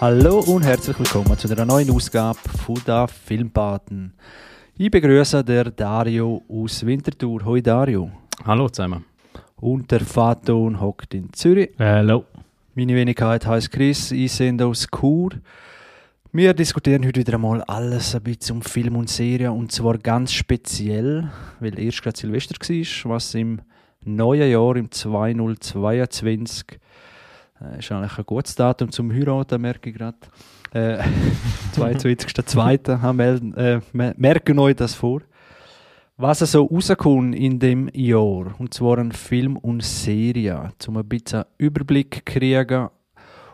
Hallo und herzlich willkommen zu einer neuen Ausgabe von der Filmpaten. Ich begrüße der Dario aus Winterthur. Hoi Dario. Hallo zusammen. Und der Faton hockt in Zürich. Hallo. Meine Wenigkeit heißt Chris, ich sende aus Chur. Wir diskutieren heute wieder einmal alles ein bisschen um Film und Serie und zwar ganz speziell, weil erst gerade Silvester war, was im neuen Jahr, im 2022, äh, ist eigentlich ein gutes Datum zum Heiraten, merke ich gerade. Äh, 22.02. äh, merken euch das vor. Was so rauskommt in dem Jahr, und zwar ein Film und Serie, um ein bisschen Überblick zu kriegen,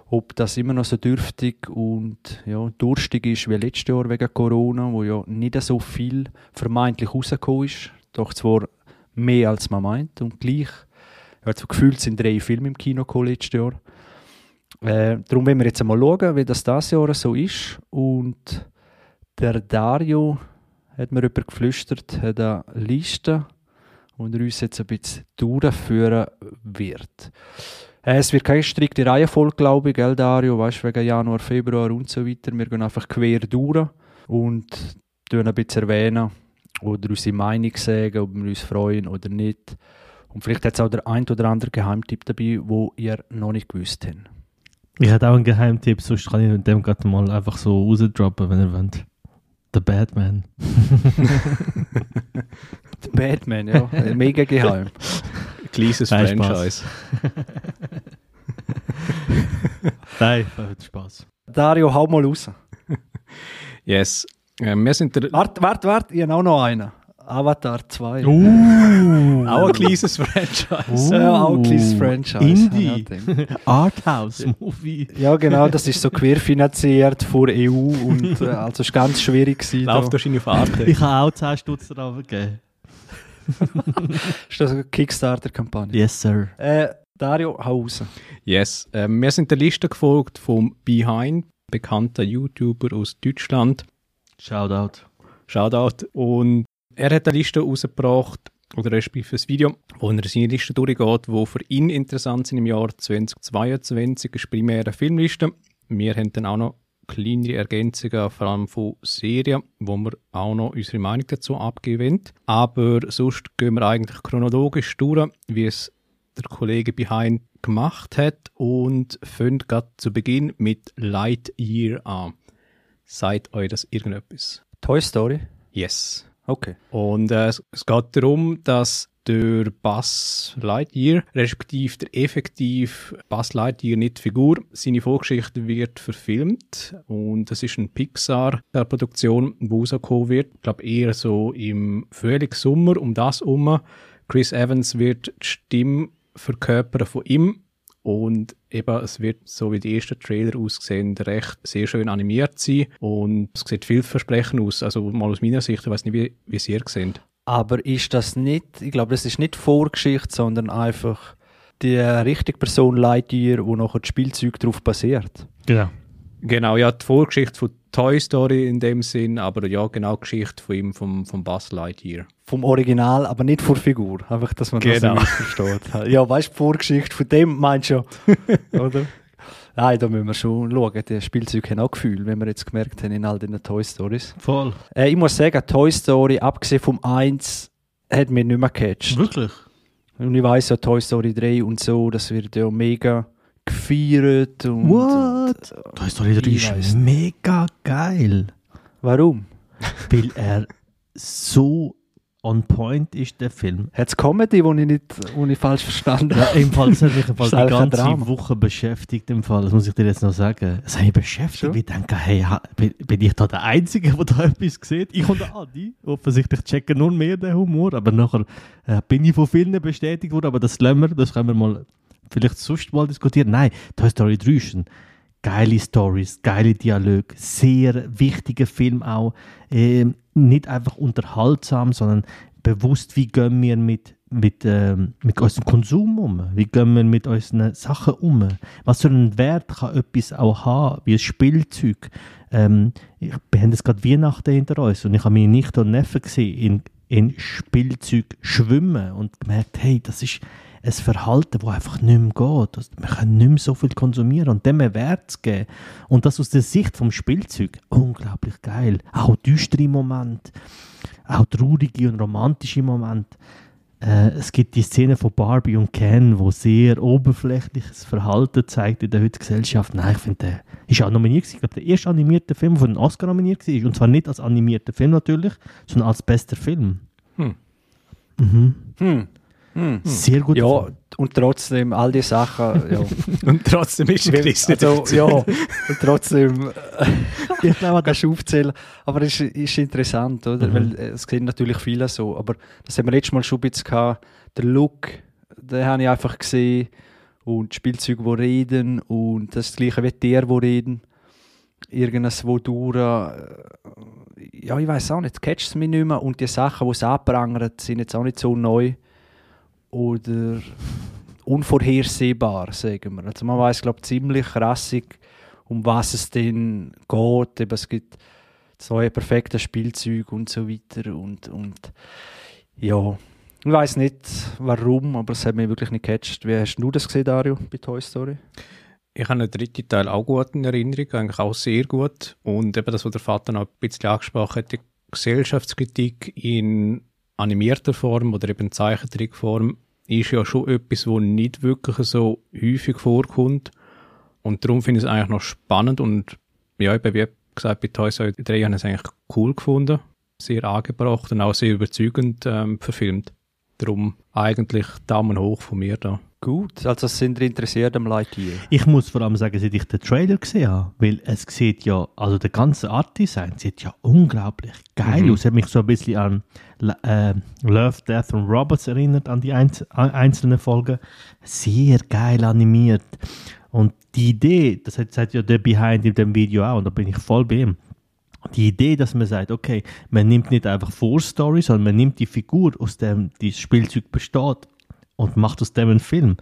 ob das immer noch so dürftig und ja, durstig ist wie letztes Jahr wegen Corona, wo ja nicht so viel vermeintlich rausgekommen ist, doch zwar mehr als man meint und gleich, ja, so gefühlt sind drei Filme im Kino letztes Jahr. Äh, darum wollen wir jetzt einmal schauen, wie das dieses Jahr so ist und der Dario hat mir jemand geflüstert, hat eine Liste und er uns jetzt ein bisschen durchführen wird. Äh, es wird keine strikte Reihenfolge, glaube ich, gell, Dario? Weißt du, wegen Januar, Februar und so weiter. Wir gehen einfach quer durch und ein bisschen erwähnen oder unsere Meinung sagen, ob wir uns freuen oder nicht. Und vielleicht hat es auch der ein oder andere Geheimtipp dabei, wo ihr noch nicht gewusst habt. Ich hätte auch einen Geheimtipp, sonst kann ich mit dem gerade mal einfach so rausdroppen, wenn ihr wollt. The Batman. The Batman, ja. Mega geheim. Kleines Franchise. Nein, macht Spaß. Dario, hau mal raus. Yes. Äh, wir sind der. Warte, warte, warte, ich habe auch noch einen. Avatar 2. Uh, auch ein kleines Franchise. Uh, ja, auch ein kleines Franchise. Indie. Arthouse-Movie. Ja, genau, das ist so querfinanziert vor EU und äh, also ist ganz schwierig gewesen. Läuft wahrscheinlich auf Arte. Ich habe auch 10 Stutz drauf gegeben. ist das eine Kickstarter-Kampagne? Yes, sir. Äh, Dario, hau raus. Yes, äh, wir sind der Liste gefolgt vom Behind, bekannter YouTuber aus Deutschland. Shoutout. Shoutout. Und er hat eine Liste rausgebracht, oder respektive ein Video, wo er seine Liste durchgeht, wo für ihn interessant sind im Jahr 2022, ist primär eine Filmliste. Wir haben dann auch noch kleinere Ergänzungen, vor allem von Serien, wo wir auch noch unsere Meinung dazu abgeben Aber sonst gehen wir eigentlich chronologisch durch, wie es der Kollege Behind gemacht hat und fangen gerade zu Beginn mit Lightyear an. Seid euch das irgendetwas? Toy Story? Yes. Okay. Und äh, es geht darum, dass der Buzz Lightyear, respektive der effektiv Buzz Lightyear, nicht Figur, seine Vorgeschichte wird verfilmt und das ist eine Pixar-Produktion, die rausgekommen wird. Ich glaube eher so im Frühling, Sommer, um das herum. Chris Evans wird die Stimme verkörpern von ihm und eben, es wird, so wie die ersten Trailer aussehen, recht sehr schön animiert sein und es sieht vielversprechend aus. Also mal aus meiner Sicht, ich weiß nicht, wie, wie Sie ihr seht. Aber ist das nicht, ich glaube, das ist nicht Vorgeschichte, sondern einfach die richtige Person Lightyear, wo noch das Spielzeug darauf basiert. Genau. Genau, ja, die Vorgeschichte von Toy Story in dem Sinn, aber ja, genau die Geschichte von ihm, vom, vom Buzz Lightyear. Vom Original, aber nicht von Figur. Einfach, dass man genau. das versteht. Ja, weißt du, die Vorgeschichte von dem meinst du ja, oder? Nein, da müssen wir schon schauen. Die Spielzeuge haben auch Gefühl, wenn wir jetzt gemerkt haben in all den Toy Stories. Voll. Äh, ich muss sagen, Toy Story, abgesehen vom 1, hat mich nicht mehr gecatcht. Wirklich? Und ich weiss ja, Toy Story 3 und so, das wird ja mega gefeiert. Und, What? Und, Toy Story 3 ist mega geil. Warum? Weil er so on point ist, der Film. Hat es Comedy, die ich, nicht, wo ich falsch verstanden habe? Ja, Im Fall, das hat mich im Fall die ganze Woche beschäftigt. Im Fall. Das muss ich dir jetzt noch sagen. Es hat mich beschäftigt. Ich denke, hey, bin ich da der Einzige, der da etwas sieht? Ich und der Adi. Offensichtlich checken nur mehr den Humor. Aber nachher äh, bin ich von vielen bestätigt worden. Aber das lassen wir, das können wir mal vielleicht sonst mal diskutieren. Nein, Toy Story 3 ist ein geile Stories, geile Dialoge, sehr wichtiger Film auch. Äh, nicht einfach unterhaltsam, sondern bewusst, wie gehen wir mit, mit, äh, mit unserem Konsum um? Wie gehen wir mit unseren Sachen um? Was für einen Wert kann etwas auch haben, wie ein Spielzeug? Ähm, wir haben jetzt gerade Weihnachten hinter uns und ich habe meine Nichte und Neffen gesehen in, in Spielzeug schwimmen und gemerkt, hey, das ist ein Verhalten, das einfach nicht mehr geht. Also, wir können nicht mehr so viel konsumieren und dem einen Wert zu geben. Und das aus der Sicht vom Spielzeug, unglaublich geil. Auch düstere Momente, auch traurige und romantische Momente. Äh, es gibt die Szene von Barbie und Ken, wo sehr oberflächliches Verhalten zeigt in der heutigen Gesellschaft. Nein, ich finde, der ist auch nominiert Ich glaube, der erste animierte Film, der von den Oscar nominiert war. Und zwar nicht als animierter Film natürlich, sondern als bester Film. Hm. Mhm. Hm. Hm. Sehr gut. Ja, und trotzdem all die Sachen. Ja. und trotzdem ist Chris nicht also, Ja, und trotzdem ich glaube, kannst du aufzählen. Aber es ist, ist interessant, oder? Mhm. Weil es sehen natürlich viele so. Aber das haben wir letztes Mal schon ein bisschen gehabt. Der Look, den habe ich einfach gesehen. Und Spielzeuge, die reden. Und das, ist das gleiche wie Tiere, die reden. Irgendwas, wo durch. Ja, ich weiß auch nicht, catcht es mich nicht mehr. Und die Sachen, die es anprangern, sind jetzt auch nicht so neu oder unvorhersehbar, sagen wir. Also man weiß, glaube ich, ziemlich rassig, um was es denn geht. Eben, es gibt zwei perfekte Spielzeuge und so weiter und, und ja, ich weiß nicht warum, aber es hat mich wirklich nicht gecatcht. Wie hast du das gesehen, Dario, bei Toy Story? Ich habe den dritten Teil auch gut in Erinnerung, eigentlich auch sehr gut. Und eben das, was der Vater noch ein bisschen angesprochen hat, die Gesellschaftskritik in animierter Form oder eben Zeichentrickform ist ja schon etwas, wo nicht wirklich so häufig vorkommt. Und darum finde ich es eigentlich noch spannend und ja, eben wie gesagt, bei Toy Story 3 habe ich es eigentlich cool gefunden. Sehr angebracht und auch sehr überzeugend ähm, verfilmt. Darum eigentlich Daumen hoch von mir da. Gut, also sind ihr interessiert am Lightyear? Ich muss vor allem sagen, seit ich den Trailer gesehen habe, weil es sieht ja, also der ganze Art Design sieht ja unglaublich geil mhm. aus. Es hat mich so ein bisschen an äh, Love, Death und Robots erinnert, an die einz einzelnen Folgen. Sehr geil animiert. Und die Idee, das hat ja der Behind in dem Video auch, und da bin ich voll bei ihm. Die Idee, dass man sagt, okay, man nimmt nicht einfach Vorstory, sondern man nimmt die Figur, aus dem das Spielzeug besteht, und macht aus dem einen Film.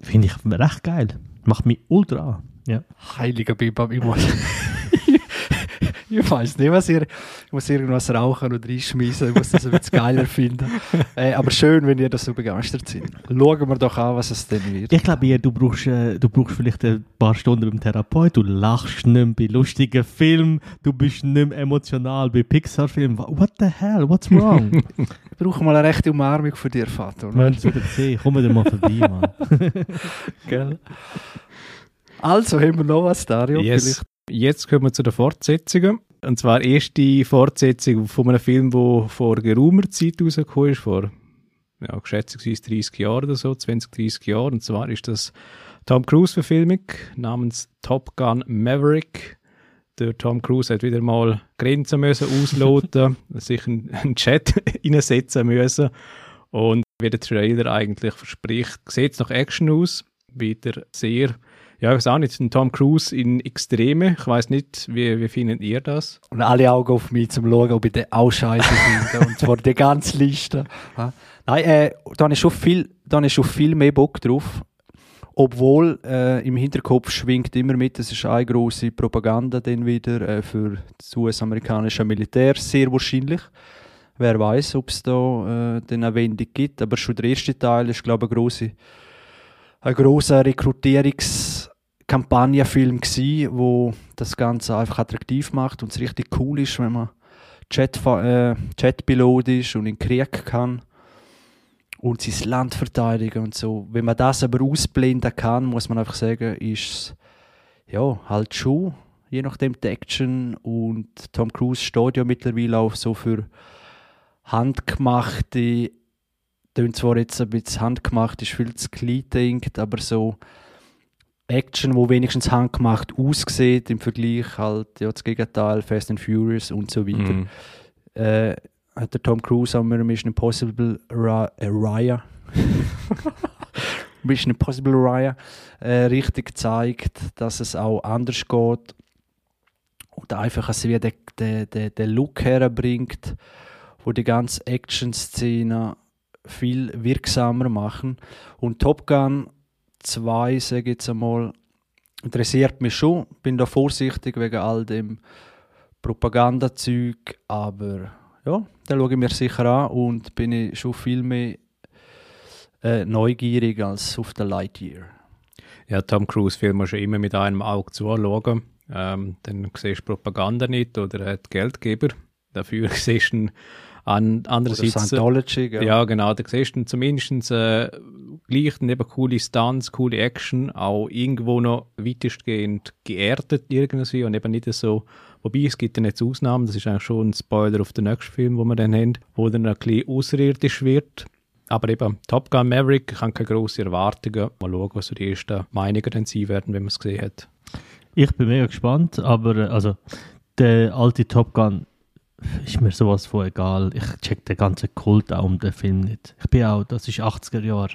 Finde ich recht geil. Macht mich ultra an. Ja. Heiliger ich muss. ich weiß nicht, was ihr. Ich muss irgendwas rauchen oder reinschmeißen. Ich muss das ein bisschen geiler finden. Äh, aber schön, wenn ihr das so begeistert seid. Schauen wir doch an, was es denn wird. Ich glaube, du brauchst, äh, du brauchst vielleicht ein paar Stunden beim Therapeut. Du lachst nicht mehr bei lustigen Filmen. Du bist nicht mehr emotional bei Pixar-Filmen. What the hell? What's wrong? ich brauche mal eine rechte Umarmung von dir, Vater. Mensch, wieder sehen. Komm dir mal vorbei, Mann. Gell? Also haben wir noch was, Dario? Yes. Jetzt kommen wir zu den Fortsetzungen. Und zwar erste Fortsetzung von einem Film, der vor geraumer Zeit rausgekommen ist, vor ja, geschätzungsweise 30 Jahren oder so, 20, 30 Jahren. Und zwar ist das Tom Cruise-Verfilmung namens Top Gun Maverick. Der Tom Cruise hat wieder mal Grenzen müssen ausloten, sich einen Chat reinsetzen müssen. Und wie der Trailer eigentlich verspricht, sieht es nach Action aus. Wieder sehr ja, ich weiß auch nicht, ein Tom Cruise in Extreme. Ich weiß nicht, wie, wie findet ihr das? Und alle Augen auf mich zum Schauen, ob ich den auch scheiße finde. und zwar die ganze Liste. Nein, äh, da ist schon viel, da schon viel mehr Bock drauf. Obwohl äh, im Hinterkopf schwingt immer mit, es ist eine große Propaganda dann wieder äh, für das US-amerikanische Militär, sehr wahrscheinlich. Wer weiß, ob es da äh, eine Wendung gibt. Aber schon der erste Teil ist, glaube ich, eine große ein großer Rekrutierungskampagnenfilm gsi, wo das Ganze einfach attraktiv macht und es richtig cool ist, wenn man Chat, äh, Chatpilot ist und in den Krieg kann und sein Land verteidigen und so. Wenn man das aber ausblenden kann, muss man einfach sagen, ist es ja halt schon je nachdem die Action und Tom Cruise steht ja mittlerweile auch so für handgemachte klingt zwar jetzt ein bisschen handgemacht, ist viel zu klein denkt, aber so Action, wo wenigstens handgemacht aussieht, im Vergleich halt, ja, das Gegenteil, Fast and Furious und so weiter. Mm. Äh, hat der Tom Cruise auch mir Mission Impossible Ra äh, Raya Mission Impossible Raya äh, richtig gezeigt, dass es auch anders geht und einfach also wie der, der, der, der Look herbringt, wo die ganze Action-Szene viel wirksamer machen. Und Top Gun 2, sage ich jetzt einmal, interessiert mich schon. Bin da vorsichtig wegen all dem Propagandazeug, aber ja, da schaue ich mir sicher an und bin ich schon viel mehr äh, neugierig als auf der Lightyear. Ja, Tom Cruise-Film muss schon immer mit einem Auge zuschauen. Ähm, dann siehst du Propaganda nicht oder hat Geldgeber. Dafür siehst du an, andererseits, Oder Scientology, gell? ja genau, da siehst du zumindest äh, gleich eben coole Stunts, coole Action, auch irgendwo noch weitestgehend geerdet irgendwie und eben nicht so, wobei es gibt ja jetzt Ausnahmen, das ist eigentlich schon ein Spoiler auf den nächsten Film, wo wir dann haben, wo dann ein bisschen außerirdisch wird. Aber eben, Top Gun Maverick, ich habe keine grossen Erwartungen. Mal schauen, was so die ersten Meinungen dann sein werden, wenn man es gesehen hat. Ich bin mega gespannt, aber äh, also der alte Top Gun ist mir sowas von egal. Ich check den ganzen Kult auch um den Film nicht. Ich bin auch, das ist 80er Jahre.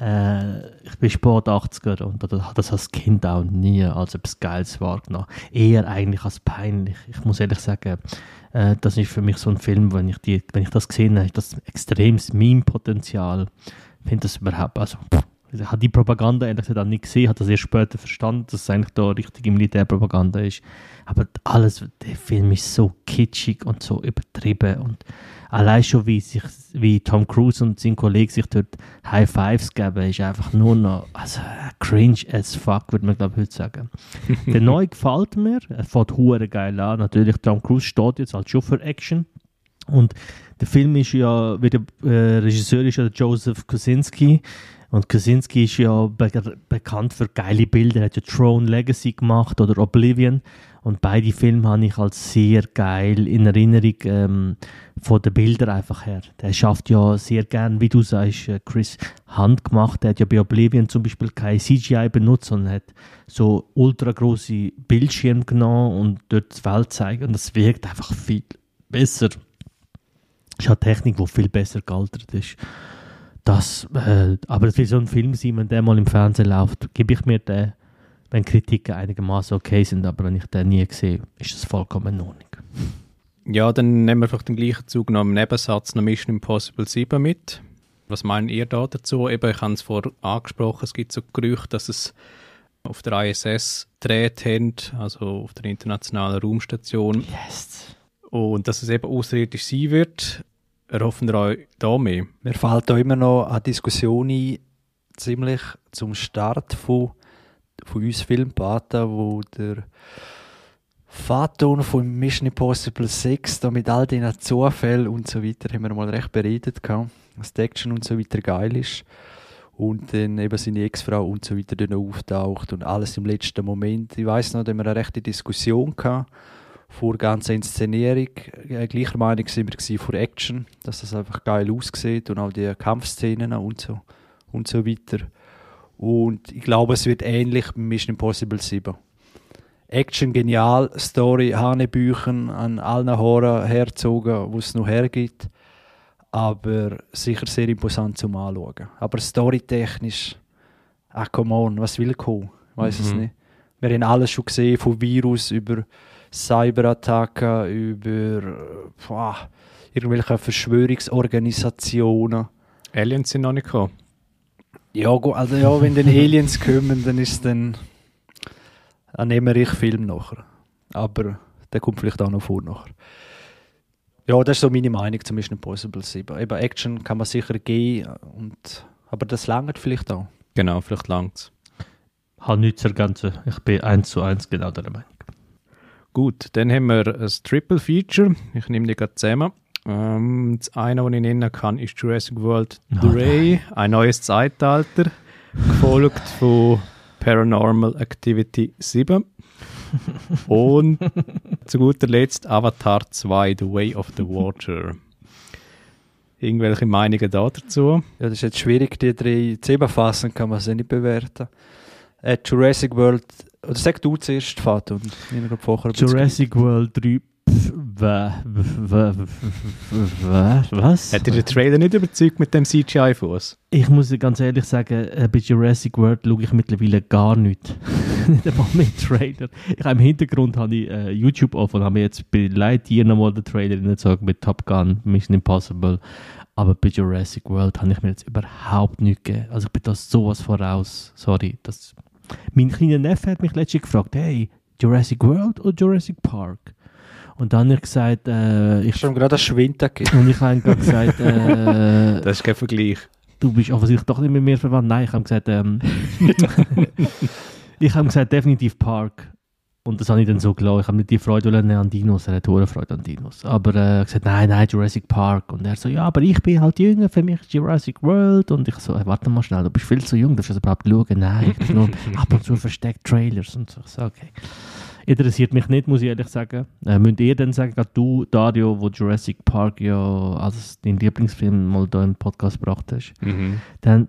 Äh, ich bin Sport 80er und das, das als Kind auch nie als etwas Geiles wahrgenommen. Eher eigentlich als peinlich. Ich muss ehrlich sagen, äh, das ist für mich so ein Film, wenn ich, die, wenn ich das gesehen habe, das extremes Meme-Potenzial. Ich finde das überhaupt, also pff, ich habe die Propaganda ehrlich gesagt nicht gesehen, habe das erst später verstanden, dass es eigentlich da richtige Militärpropaganda ist. Aber alles, der Film ist so kitschig und so übertrieben und allein schon wie sich, wie Tom Cruise und sein Kollege sich dort High Fives geben, ist einfach nur noch, also cringe as fuck, würde man glaube ich heute sagen. der neue gefällt mir, er fährt hure geil an. Natürlich, Tom Cruise steht jetzt als schon für Action. Und der Film ist ja, wie der äh, Regisseur ist ja Joseph Kosinski. Und Kaczynski ist ja be bekannt für geile Bilder. Er hat ja Throne Legacy gemacht oder Oblivion. Und beide Filme habe ich als sehr geil in Erinnerung ähm, von den Bildern einfach her. Der schafft ja sehr gern, wie du sagst, äh, Chris, handgemacht. Er hat ja bei Oblivion zum Beispiel kein CGI benutzt, sondern hat so ultra große Bildschirme genommen und dort die Welt zeigen. Und das wirkt einfach viel besser. Das ist eine Technik, die viel besser gealtert ist. Das, äh, aber es will so ein Film sein, wenn der mal im Fernsehen läuft, gebe ich mir den, wenn Kritiken einigermaßen okay sind, aber wenn ich den nie sehe, ist das vollkommen in Ordnung. Ja, dann nehmen wir einfach den gleichen Zug noch im Nebensatz noch Mission Impossible 7 mit. Was meint ihr da dazu? Eben, ich habe es vorher angesprochen, es gibt so Gerüchte, dass es auf der ISS dreht haben, also auf der internationalen Raumstation. Yes. Und dass es eben außerirdisch sein wird. Erhoffen wir euch da mehr? Mir fällt da immer noch eine Diskussion ein, ziemlich zum Start von, von uns Filmpaten, wo der Faton von Mission Impossible 6 da mit all diesen Zufällen und so weiter haben wir mal recht beredet gehabt, dass die Action und so weiter geil ist und dann eben seine Ex-Frau und so weiter dann auftaucht und alles im letzten Moment. Ich weiß noch, da haben wir eine rechte Diskussion gehabt vor der ganzen Inszenierung. Äh, gleicher Meinung sind wir vor Action, dass das einfach geil aussieht und auch die Kampfszenen und so und so weiter. Und ich glaube, es wird ähnlich mit Mission Impossible 7. Action genial, Story Hanebüchen an allen Horror herzogen, wo es noch hergibt. Aber sicher sehr imposant zum Anschauen. Aber storytechnisch, ach come on, was will kommen? Ich weiß mhm. es nicht. Wir haben alles schon gesehen, von Virus über Cyberattacken, über boah, irgendwelche Verschwörungsorganisationen. Aliens sind noch nicht gekommen. Ja, also ja, wenn dann Aliens kommen, dann ist dann ein Emmerich-Film nachher. Aber der kommt vielleicht auch noch vor nachher. Ja, das ist so meine Meinung zum Mission Impossible 7. Eben Action kann man sicher gehen, und, aber das langt vielleicht auch. Genau, vielleicht langt es. Hat nichts zu ergänzen. Ich bin eins zu eins genau der Meinung. Gut, dann haben wir ein Triple Feature. Ich nehme die gerade zusammen. Ähm, das eine, was ich nennen kann, ist Jurassic World 3, oh ein neues Zeitalter, gefolgt von Paranormal Activity 7. Und zu guter Letzt Avatar 2, The Way of the Water. Irgendwelche Meinungen da dazu? Ja, das ist jetzt schwierig, die drei zusammenfassen, kann man sie nicht bewerten. Äh, Jurassic World oder sag du zuerst, Fato. Jurassic World 3. Was? Hat dir der Trailer nicht überzeugt mit dem CGI-Fuß? Ich muss ganz ehrlich sagen, äh, bei Jurassic World schaue ich mittlerweile gar nicht. nicht einmal mit Trailer. Ich habe im Hintergrund habe ich, äh, YouTube offen und habe mir jetzt bei Lightyear nochmal den Trailer gezogen mit Top Gun, Mission Impossible. Aber bei Jurassic World habe ich mir jetzt überhaupt nichts gegeben. Also ich bin da sowas voraus. Sorry, das mein kleiner Neffe hat mich letztens gefragt, hey, Jurassic World oder Jurassic Park? Und dann habe ich gesagt, äh, ich... Schon gerade ein Schwind Und ich habe ihm gesagt, äh, Das ist kein Vergleich. du bist offensichtlich doch nicht mit mir verwandt. Nein, ich habe gesagt, ähm, ich habe gesagt, definitiv Park. Und das habe ich dann so gelassen. Ich habe nicht die Freude an Dinos, er hat hohe Freude an Dinos. Aber er äh, gesagt, nein, nein, Jurassic Park. Und er so, ja, aber ich bin halt jünger, für mich ist Jurassic World. Und ich so, hey, warte mal schnell, du bist viel zu jung, darfst du das überhaupt schauen? Nein, ich nur ab und zu versteckt Trailers und so. Ich so, okay. Interessiert mich nicht, muss ich ehrlich sagen. Äh, müsst ihr dann sagen, gerade du, Dario, wo Jurassic Park ja als dein Lieblingsfilm mal da im Podcast gebracht hast, mhm. dann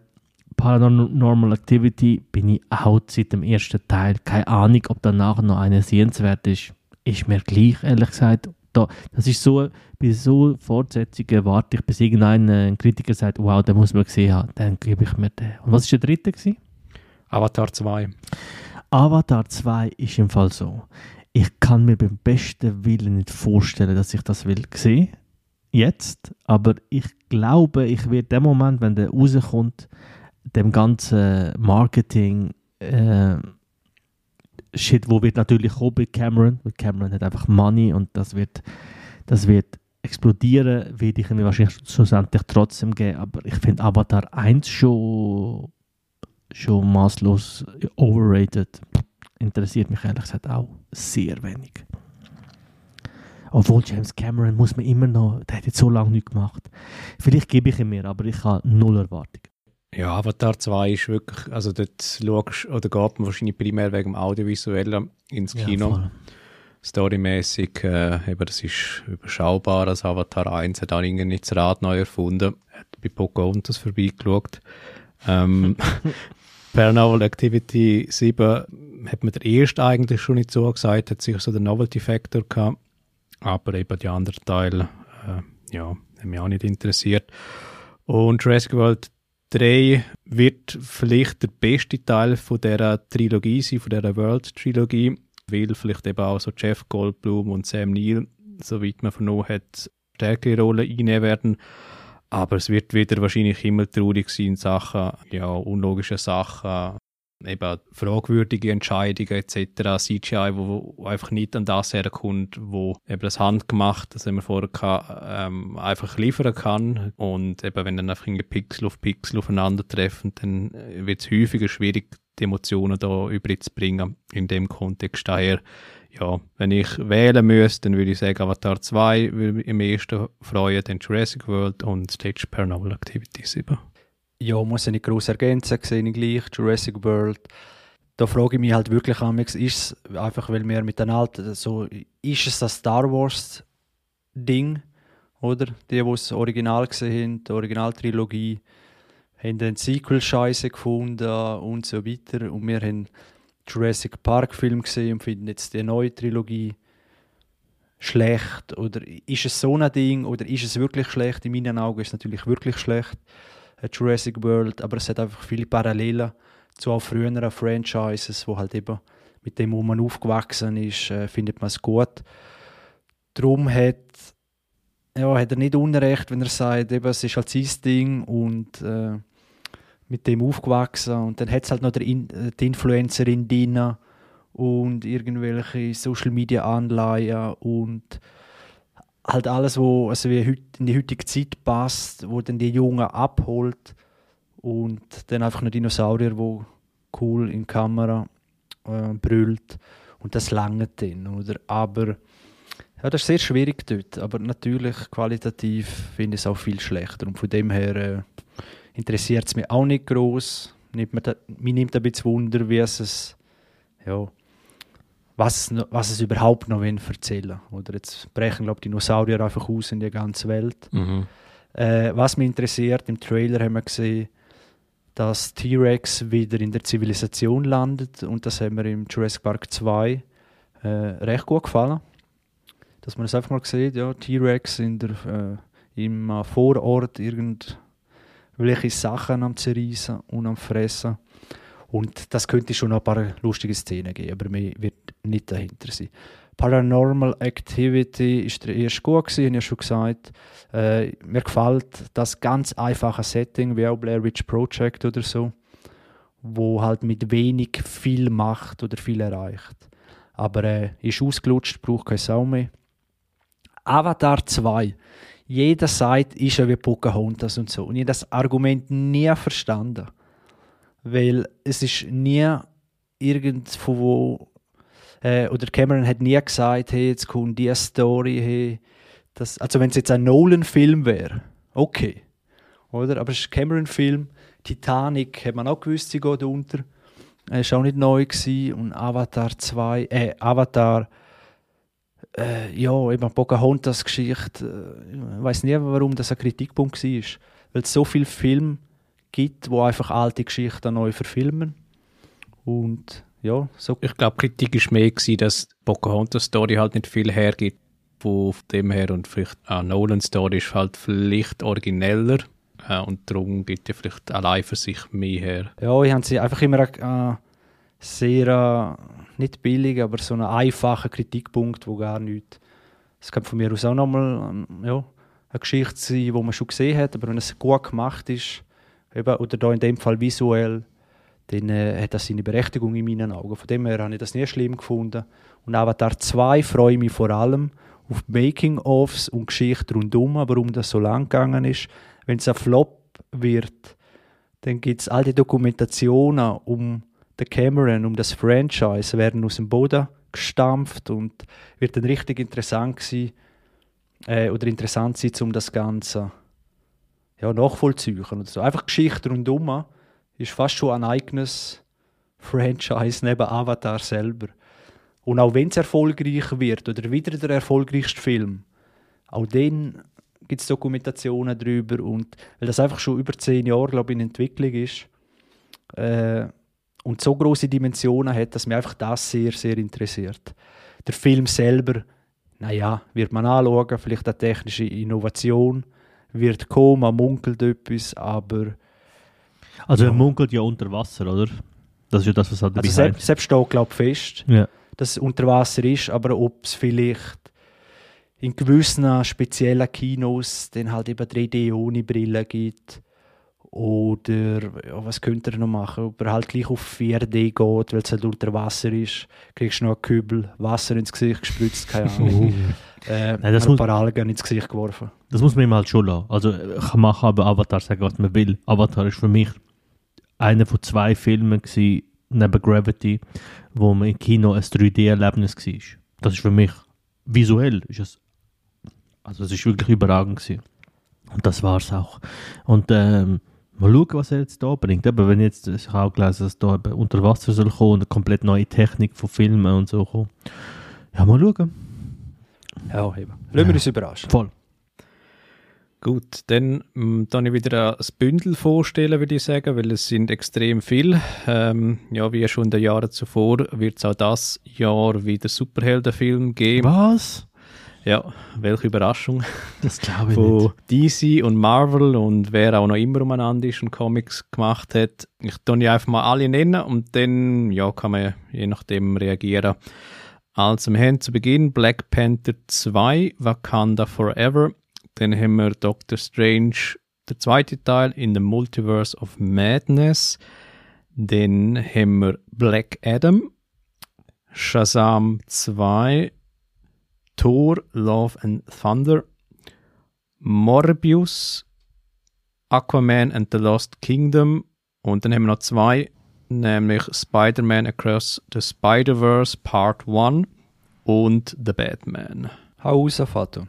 Paranormal Activity bin ich auch seit dem ersten Teil. Keine Ahnung, ob danach noch eine sehenswert ist. Ist mir gleich, ehrlich gesagt. Da, das ist so, bei so Fortsetzungen warte ich, bis irgendein äh, Kritiker sagt, wow, den muss man gesehen haben. Dann gebe ich mir den. Und was war der dritte? Gewesen? Avatar 2. Avatar 2 ist im Fall so. Ich kann mir beim besten Willen nicht vorstellen, dass ich das will sehen. Jetzt. Aber ich glaube, ich werde dem Moment, wenn der rauskommt, dem ganzen Marketing äh, Shit, wo wird natürlich kommen bei Cameron, weil Cameron hat einfach Money und das wird, das wird explodieren, werde ich mir wahrscheinlich schlussendlich trotzdem geben, aber ich finde Avatar 1 schon, schon maßlos overrated. Interessiert mich ehrlich gesagt auch sehr wenig. Obwohl James Cameron muss man immer noch, der hat jetzt so lange nichts gemacht. Vielleicht gebe ich ihm mehr, aber ich habe null Erwartungen. Ja, Avatar 2 ist wirklich, also dort schaust, oder geht man wahrscheinlich primär wegen dem Audiovisuellen ins Kino. Ja, Storymäßig, äh, eben, das ist überschaubar. Also Avatar 1 hat auch irgendwie das Rad neu erfunden. Hat bei Pocahontas vorbeigeschaut. Ähm, Paranormal Activity 7 hat man der erste eigentlich schon nicht so gesagt, hat sich so der Novelty Factor gehabt. Aber eben die anderen Teile, äh, ja, haben mich auch nicht interessiert. Und Jurassic World 3 wird vielleicht der beste Teil von dieser Trilogie sein, von dieser World-Trilogie, weil vielleicht eben auch so Jeff Goldblum und Sam Neill, soweit man vernommen hat, stärkere Rollen einnehmen werden. Aber es wird wieder wahrscheinlich immer traurig sein in Sachen, ja, unlogische Sachen, eben fragwürdige Entscheidungen etc. CGI, wo, wo einfach nicht an das herkommt, wo eben das handgemacht, das wir vorher gehabt, ähm, einfach liefern kann und eben wenn dann einfach Pixel auf Pixel aufeinandertreffen, dann wird es häufiger schwierig, die Emotionen da überzubringen in dem Kontext. Daher, ja, wenn ich wählen müsste, dann würde ich sagen Avatar 2 würde mich am ehesten freuen, dann Jurassic World und Stage Paranormal Activity 7 ja, muss ich nicht groß ergänzen, sehe ich gleich, Jurassic World. Da frage ich mich halt wirklich an, ist es einfach, weil wir mit den alten, so, ist es das Star Wars Ding, oder? Die, die das Original gesehen haben, die Originaltrilogie, haben den Sequel scheiße gefunden und so weiter. Und wir haben Jurassic Park Film gesehen und finden jetzt die neue Trilogie schlecht. Oder ist es so ein Ding oder ist es wirklich schlecht? In meinen Augen ist es natürlich wirklich schlecht. Jurassic World, aber es hat einfach viele Parallelen zu auch früheren Franchises, wo halt eben mit dem, wo man aufgewachsen ist, äh, findet man es gut. Darum hat, ja, hat er nicht Unrecht, wenn er sagt, eben, es ist halt sein Ding und äh, mit dem aufgewachsen und dann hat es halt noch In äh, die Influencerin Dina und irgendwelche Social Media Anleihen und halt alles, wo also wie in die heutige Zeit passt, wo dann die Jungen abholt und dann einfach ein Dinosaurier, wo cool in die Kamera äh, brüllt und das lange dann, oder? Aber ja, das ist sehr schwierig dort, aber natürlich qualitativ finde ich es auch viel schlechter und von dem her äh, interessiert es mich auch nicht groß. Mir nimmt ein bisschen Wunder, wie es ja, was, was es überhaupt noch erzählen Oder jetzt brechen, glaube Dinosaurier einfach aus in die ganze Welt. Mhm. Äh, was mich interessiert, im Trailer haben wir gesehen, dass T-Rex wieder in der Zivilisation landet und das haben wir im Jurassic Park 2 äh, recht gut gefallen. Dass man es einfach mal sieht, ja, T-Rex in der, äh, im Vorort irgendwelche Sachen am zerreißen und am fressen. Und das könnte schon noch ein paar lustige Szenen geben, aber mehr wird nicht dahinter sein. Paranormal Activity ist der erste gut gewesen, habe ich schon gesagt. Äh, mir gefällt das ganz einfache Setting, wie auch Blair Witch Project oder so, wo halt mit wenig viel macht oder viel erreicht. Aber äh, ist ausgelutscht, braucht keine Sau mehr. Avatar 2 jeder sagt, ist ja wie Pocahontas und so. Und ich habe das Argument nie verstanden. Weil es ist nie irgendwo, wo, äh, oder Cameron hat nie gesagt, hey, jetzt kommt die Story, hey, das, also wenn es jetzt ein Nolan-Film wäre, okay, oder? Aber es ist ein Cameron-Film, Titanic hat man auch gewusst, sie geht unter. Es war auch nicht neu gewesen. und Avatar 2, äh, Avatar äh, ja, eben Pocahontas-Geschichte, äh, ich weiß nicht, warum das ein Kritikpunkt war. Weil es so viele Filme gibt, wo einfach alte Geschichten neu verfilmen. Und ja, so. Ich glaube, Kritik war mehr, gewesen, dass Pocahontas-Story halt nicht viel hergibt. Von dem her und vielleicht eine Nolan-Story ist halt vielleicht origineller äh, und darum gibt ja vielleicht allein für sich mehr her. Ja, ich habe sie einfach immer äh, sehr äh, nicht billig, aber so einen einfachen Kritikpunkt, wo gar nicht. Es kann von mir aus auch nochmal ähm, ja, eine Geschichte sein, die man schon gesehen hat, aber wenn es gut gemacht ist, eben, oder da in dem Fall visuell, dann äh, hat das seine Berechtigung in meinen Augen. Von dem her habe ich das nie schlimm gefunden. Und Avatar 2 freue ich mich vor allem auf Making-ofs und Geschichte rundum, warum das so lang gegangen ist. Wenn es ein Flop wird, dann gibt es all die Dokumentationen um der Cameron, um das Franchise, werden aus dem Boden gestampft und wird dann richtig interessant sein, äh, oder interessant sein, um das Ganze ja, nachvollziehen oder so. Einfach Geschichte rundum ist fast schon ein eigenes Franchise neben Avatar selber. Und auch wenn es erfolgreich wird oder wieder der erfolgreichste Film, auch dann gibt es Dokumentationen darüber und weil das einfach schon über zehn Jahre glaube in Entwicklung ist, äh, und so große Dimensionen hat, dass mich einfach das sehr, sehr interessiert. Der Film selber, naja, wird man anschauen, vielleicht eine technische Innovation, wird kommen, man munkelt etwas, aber... Also er munkelt ja unter Wasser, oder? Das ist ja das, was halt also selbst, selbst steht, glaube ich, fest, ja. dass es unter Wasser ist, aber ob es vielleicht in gewissen speziellen Kinos dann halt eben 3D ohne Brille gibt, oder ja, was könnte er noch machen? Ob er halt gleich auf 4D geht, weil es halt unter Wasser ist, kriegst du noch einen Kübel Wasser ins Gesicht gespritzt, keine Ahnung. Oh. äh, Nein, das ein paar Algen ins Gesicht geworfen. Das muss man ihm halt schon lassen. Also ich kann machen aber Avatar sagen, was man will. Avatar ist für mich einer von zwei Filmen gewesen, neben Gravity, wo man im Kino ein 3D-Erlebnis war. Das ist für mich visuell, ist es, also es ist wirklich überragend gewesen. Und das war es auch. Und ähm, Mal schauen, was er jetzt da bringt. Aber wenn jetzt, ich habe auch gelesen, dass da unter Wasser soll kommen und eine komplett neue Technik von Filmen und so kommen. Ja, mal schauen. Ja, eben. Lassen wir uns überraschen. Voll. Gut, dann ähm, ich wieder ein Bündel vorstellen, würde ich sagen, weil es sind extrem viel. Ähm, ja, wie schon in den Jahren zuvor wird es auch das Jahr wieder Superheldenfilm geben. Was? Ja, welche Überraschung. Das glaube ich Von DC und Marvel und wer auch noch immer umeinander ist und Comics gemacht hat. Ich tue die einfach mal alle nennen und dann ja, kann man je nachdem reagieren. Also wir haben zu Beginn Black Panther 2, Wakanda Forever. Dann haben wir Doctor Strange, der zweite Teil in the Multiverse of Madness. Dann haben wir Black Adam, Shazam 2, Thor, Love and Thunder, Morbius, Aquaman and the Lost Kingdom und dann haben wir noch zwei, nämlich Spider-Man Across the Spider-Verse Part 1 und The Batman. Hau raus, Fatum.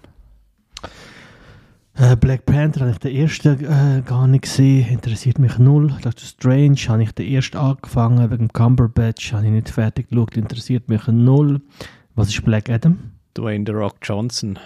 Äh, Black Panther habe ich den ersten äh, gar nicht gesehen, interessiert mich null. Doctor Strange habe ich den ersten angefangen, wegen Cumberbatch habe ich nicht fertig geschaut, interessiert mich null. Was ist Black Adam? Dwayne The Rock Johnson.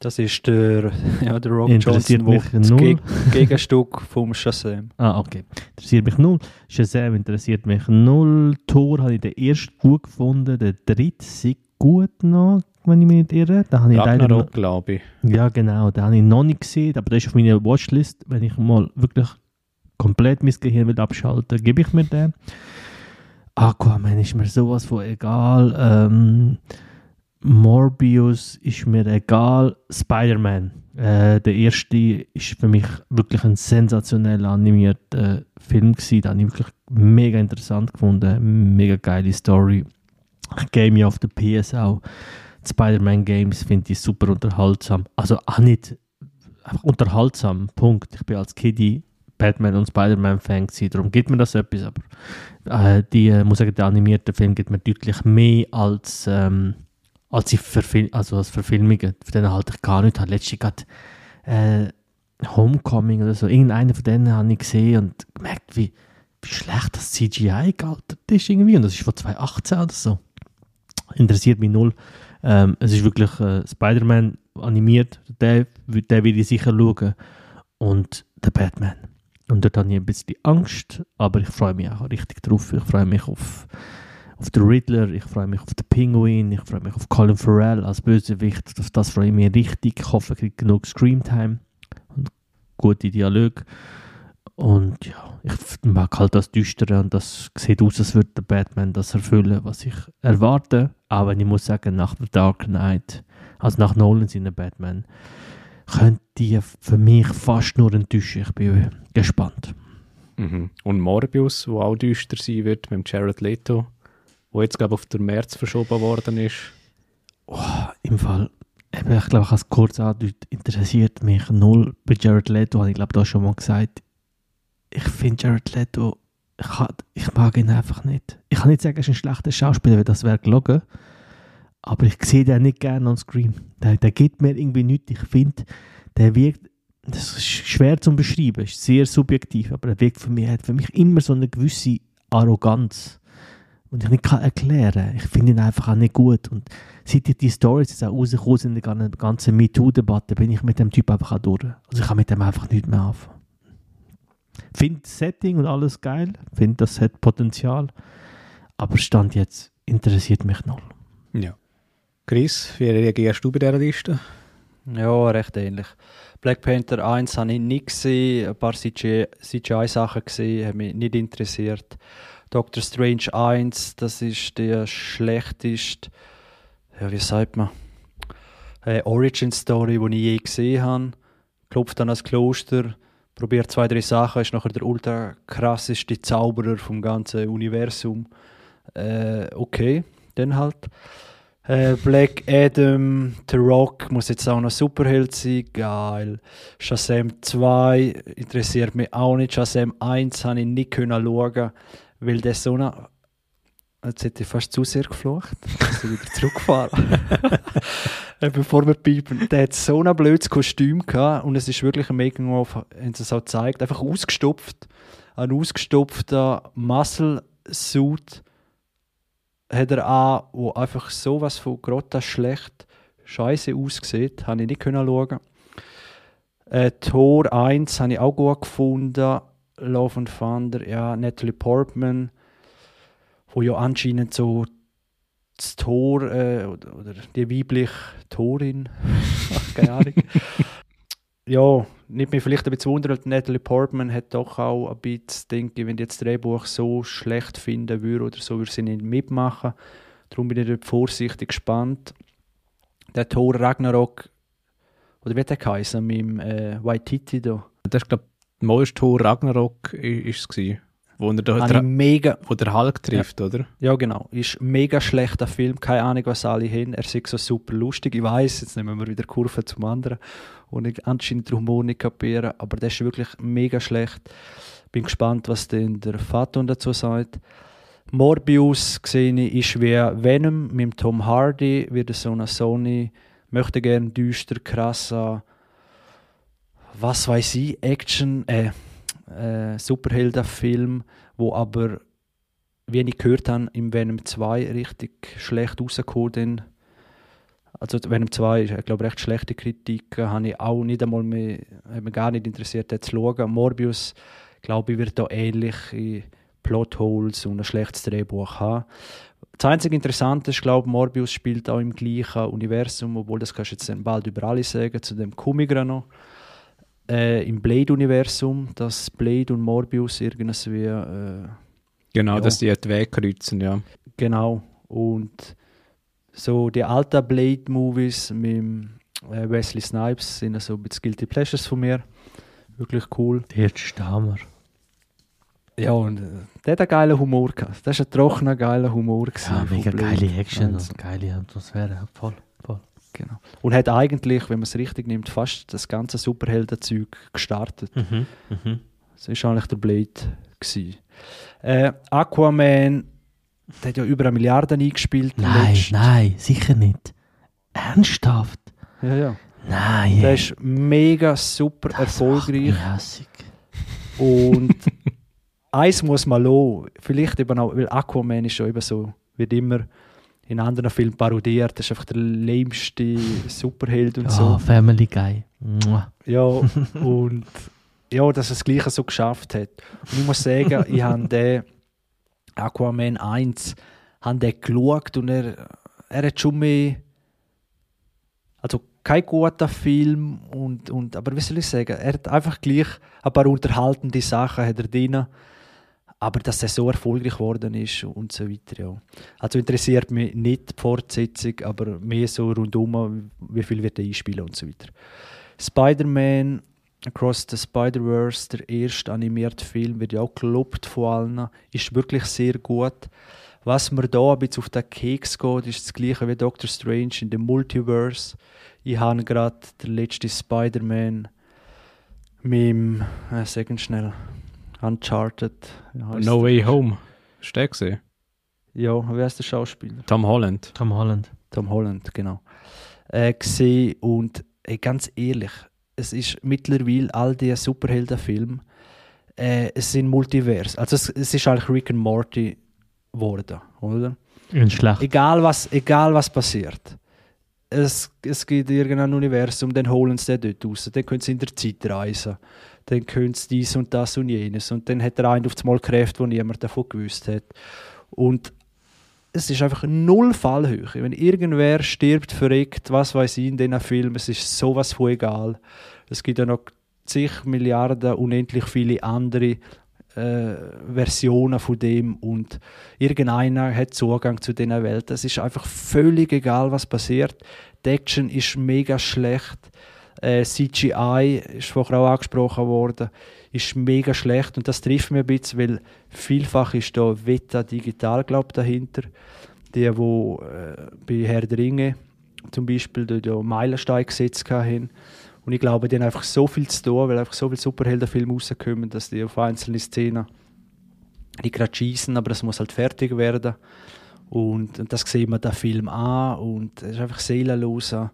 Das ist der, ja, der Rock Interessiert Johnson, mich null. das Gegenstück vom Shazam. Ah, okay. Interessiert mich null. Shazam interessiert mich null. Tor habe ich den ersten gut gefunden, der dritte ist gut noch, wenn ich mich nicht irre. Da habe ich Ragnarok, glaube ich. Ja, genau. Den habe ich noch nicht gesehen, aber der ist auf meiner Watchlist. Wenn ich mal wirklich komplett mein Gehirn will abschalten gebe ich mir den. Aquaman ist mir sowas von egal. Ähm, Morbius ist mir egal. Spider-Man, äh, der erste, ist für mich wirklich ein sensationell animierter äh, Film gewesen. Den habe ich wirklich mega interessant gefunden. Mega geile Story. Game auf der PS auch. Spider-Man Games finde ich super unterhaltsam. Also auch nicht einfach unterhaltsam. Punkt. Ich bin als Kiddie Batman und Spider-Man-Fan gewesen, darum gibt mir das etwas, aber äh, die, äh, muss sagen, der animierte Film gibt mir deutlich mehr als, ähm, als, die Verfil also als Verfilmungen. Von denen halte ich gar nicht. Ich habe letztens gerade äh, Homecoming oder so, irgendeinen von denen habe ich gesehen und gemerkt, wie, wie schlecht das CGI gealtert ist irgendwie. Und das ist von 2018 oder so. Interessiert mich null. Ähm, es ist wirklich äh, Spider-Man animiert, der, der will ich sicher schauen. Und der Batman. Und dort habe ich ein bisschen Angst, aber ich freue mich auch richtig drauf. Ich freue mich auf, auf den Riddler, ich freue mich auf den Penguin, ich freue mich auf Colin Farrell als Bösewicht. Auf das freue ich mich richtig. Ich hoffe, ich kriege genug Screamtime und gute Dialoge. Und ja, ich mag halt das Düstere und das sieht aus, als würde der Batman das erfüllen, was ich erwarte. Aber ich muss sagen, nach The Dark Knight, also nach Nolan seiner Batman, könnte die für mich fast nur enttäuschen. Ich bin gespannt. Mhm. Und Morbius, wo auch düster sein wird, mit Jared Leto, wo jetzt, glaube ich, auf den März verschoben worden ist. Oh, Im Fall, eben, ich glaube, ich habe es kurz angedeutet, interessiert mich null bei Jared Leto, habe ich glaube, da schon mal gesagt. Ich finde Jared Leto, ich, ich, mag ihn einfach nicht. Ich kann nicht sagen, er ist ein schlechter Schauspieler, weil das wäre gelogen. Aber ich sehe den nicht gerne on screen. Der, der gibt mir irgendwie nichts. Ich finde, der wirkt, das ist schwer zu beschreiben, ist sehr subjektiv, aber er wirkt für mich, hat für mich immer so eine gewisse Arroganz. Und ich nicht kann erklären. Ich finde ihn einfach auch nicht gut. Und seit die Stories jetzt auch rausgekommen sind in der ganzen MeToo-Debatte, bin ich mit dem Typ einfach auch durch. Also ich kann mit dem einfach nicht mehr anfangen. Finde das Setting und alles geil. Finde, das hat Potenzial. Aber Stand jetzt interessiert mich null. Ja. Chris, wie reagierst du bei dieser Liste? Ja, recht ähnlich. Black Panther 1 habe ich nicht gesehen, ein paar CGI-Sachen gesehen, haben mich nicht interessiert. Doctor Strange 1, das ist der schlechteste, ja, wie sagt man, äh, Origin-Story, die ich je gesehen habe. Klopft dann ans Kloster, probiert zwei, drei Sachen, ist nachher der ultra krasseste Zauberer vom ganzen Universum. Äh, okay, dann halt. Äh, Black Adam, The Rock muss jetzt auch noch Superheld sein, geil. Shazam 2 interessiert mich auch nicht. Shazam 1 habe ich nicht können schauen, weil der so eine Jetzt hätte ich fast zu sehr geflucht. dass ich wieder zurückfahren. Äh, bevor wir piepen. Der hat so ein blödes Kostüm gehabt und es ist wirklich ein haben sie es auch gezeigt. Einfach ausgestopft. Ein ausgestopfter Muscle-Suit hat er an, wo einfach sowas von grotta schlecht scheiße aussieht, habe ich nicht können schauen. Äh, Tor 1 habe ich auch gut gefunden. Love and Thunder, ja, Natalie Portman, wo ja anscheinend so das Tor äh, oder, oder, die weibliche Torin, ach, keine Ahnung. ja, nicht mehr vielleicht ein bisschen wundern, Natalie Portman hat doch auch ein bisschen, denke ich, wenn ich das Drehbuch so schlecht finden würde oder so, würde sie nicht mitmachen. Darum bin ich dort vorsichtig gespannt. Der Thor Ragnarok, oder wie der geheißen, mit dem äh, Waititi da. Das ist, glaube neueste Thor Ragnarok ist es wo, er da, der, mega, wo der Hulk trifft, ja. oder? Ja, genau. Ist ein mega schlechter Film, keine Ahnung, was alle hin. Er ist so super lustig. Ich weiß, jetzt nehmen wir wieder Kurve zum anderen und ich anscheinend den Humor nicht kapieren, aber der ist wirklich mega schlecht. Bin gespannt, was denn der Faton dazu sagt. Morbius gesehen ist wie Venom mit Tom Hardy, wird so eine Sony, möchte gerne düster, krasser, was weiß ich, Action, äh, äh, Superheldenfilm, wo aber, wie ich gehört habe, im Venom 2 richtig schlecht rausgekommen also Venom 2 ist, ich glaube, recht schlechte Kritiken, habe ich auch nicht einmal mehr, hat mich gar nicht interessiert, zu schauen. Morbius, glaube ich, wird da ähnliche Plotholes und ein schlechtes Drehbuch haben. Das einzige Interessante ist, glaube Morbius spielt auch im gleichen Universum, obwohl das kannst du jetzt bald über alle sagen, zu dem Comic noch äh, im Blade-Universum, dass Blade und Morbius irgendwie. Äh, genau, ja. dass die den Weg kreuzen, ja. Genau. Und so die alten Blade-Movies mit äh, Wesley Snipes sind so ein bisschen Guilty Pleasures von mir. Wirklich cool. Der erste Hammer. Ja, und äh, der hat einen geilen Humor gehabt. Das war ein trockener, geiler Humor. Ja, mega geile Action und geile Atmosphäre. Voll. Genau. Und hat eigentlich, wenn man es richtig nimmt, fast das ganze Superhelden-Zeug gestartet. Mhm. Mhm. Das war eigentlich der Blade. Gewesen. Äh, Aquaman, der hat ja über eine Milliarde eingespielt. Nein, nein, sicher nicht. Ernsthaft? Ja, ja. Nein. Der ist mega super das erfolgreich. Und eins muss man lassen. Vielleicht eben auch, weil Aquaman ist ja eben so, wird immer in anderen Filmen parodiert. Das ist einfach der lämste Superheld und Ja, so. Family Guy. Mua. Ja, und ja, dass er das Gleiche so geschafft hat. Und ich muss sagen, ich habe den Aquaman 1 habe den geschaut und er, er hat schon mehr. Also kein guter Film, und, und, aber wie soll ich sagen, er hat einfach gleich ein paar unterhaltende Sachen hat er drin. Aber dass er so erfolgreich geworden ist und so weiter, ja. Also interessiert mich nicht die Fortsetzung, aber mehr so rundum, wie viel wird er einspielen und so weiter. Spider-Man Across the Spider-Verse, der erste animierte Film, wird ja auch gelobt von allen, ist wirklich sehr gut. Was mir da ein bisschen auf den Keks geht, ist das gleiche wie Doctor Strange in dem Multiverse. Ich habe gerade den letzten Spider-Man mit dem, äh, sagen schnell, Uncharted. No Way Home. Hast du den gesehen? Ja, wie heißt der Schauspieler? Tom Holland. Tom Holland. Tom Holland, genau. Äh, gesehen und ey, ganz ehrlich, es ist mittlerweile all diese Superheldenfilme, äh, es sind Multivers. Also es, es ist eigentlich Rick and Morty geworden, oder? Ein schlecht. Egal was, egal was passiert. Es, es gibt irgendein Universum, dann holen sie den dort raus, dann können sie in der Zeit reisen, dann können sie dies und das und jenes und dann hat der eine auf einmal Kräfte, wo niemand davon gewusst hat. Und es ist einfach null Fallhöhe. Wenn irgendwer stirbt, verreckt, was weiß ich in diesen Filmen, es ist sowas von egal. Es gibt ja noch zig Milliarden, unendlich viele andere äh, Versionen von dem und irgendeiner hat Zugang zu dieser Welt. Es ist einfach völlig egal, was passiert. Die Action ist mega schlecht. Äh, CGI ist vorher auch angesprochen worden, ist mega schlecht und das trifft mir ein bisschen, weil vielfach ist da Veta Digital glaub, dahinter. Die, wo äh, bei Herr der Ringe zum Beispiel ja Meilenstein gesetzt haben. Und ich glaube, die haben einfach so viel zu tun, weil einfach so viele Superheldenfilme rauskommen, dass die auf einzelne Szenen die gerade schießen, aber das muss halt fertig werden. Und, und das sieht man den Film an und es ist einfach seelenloser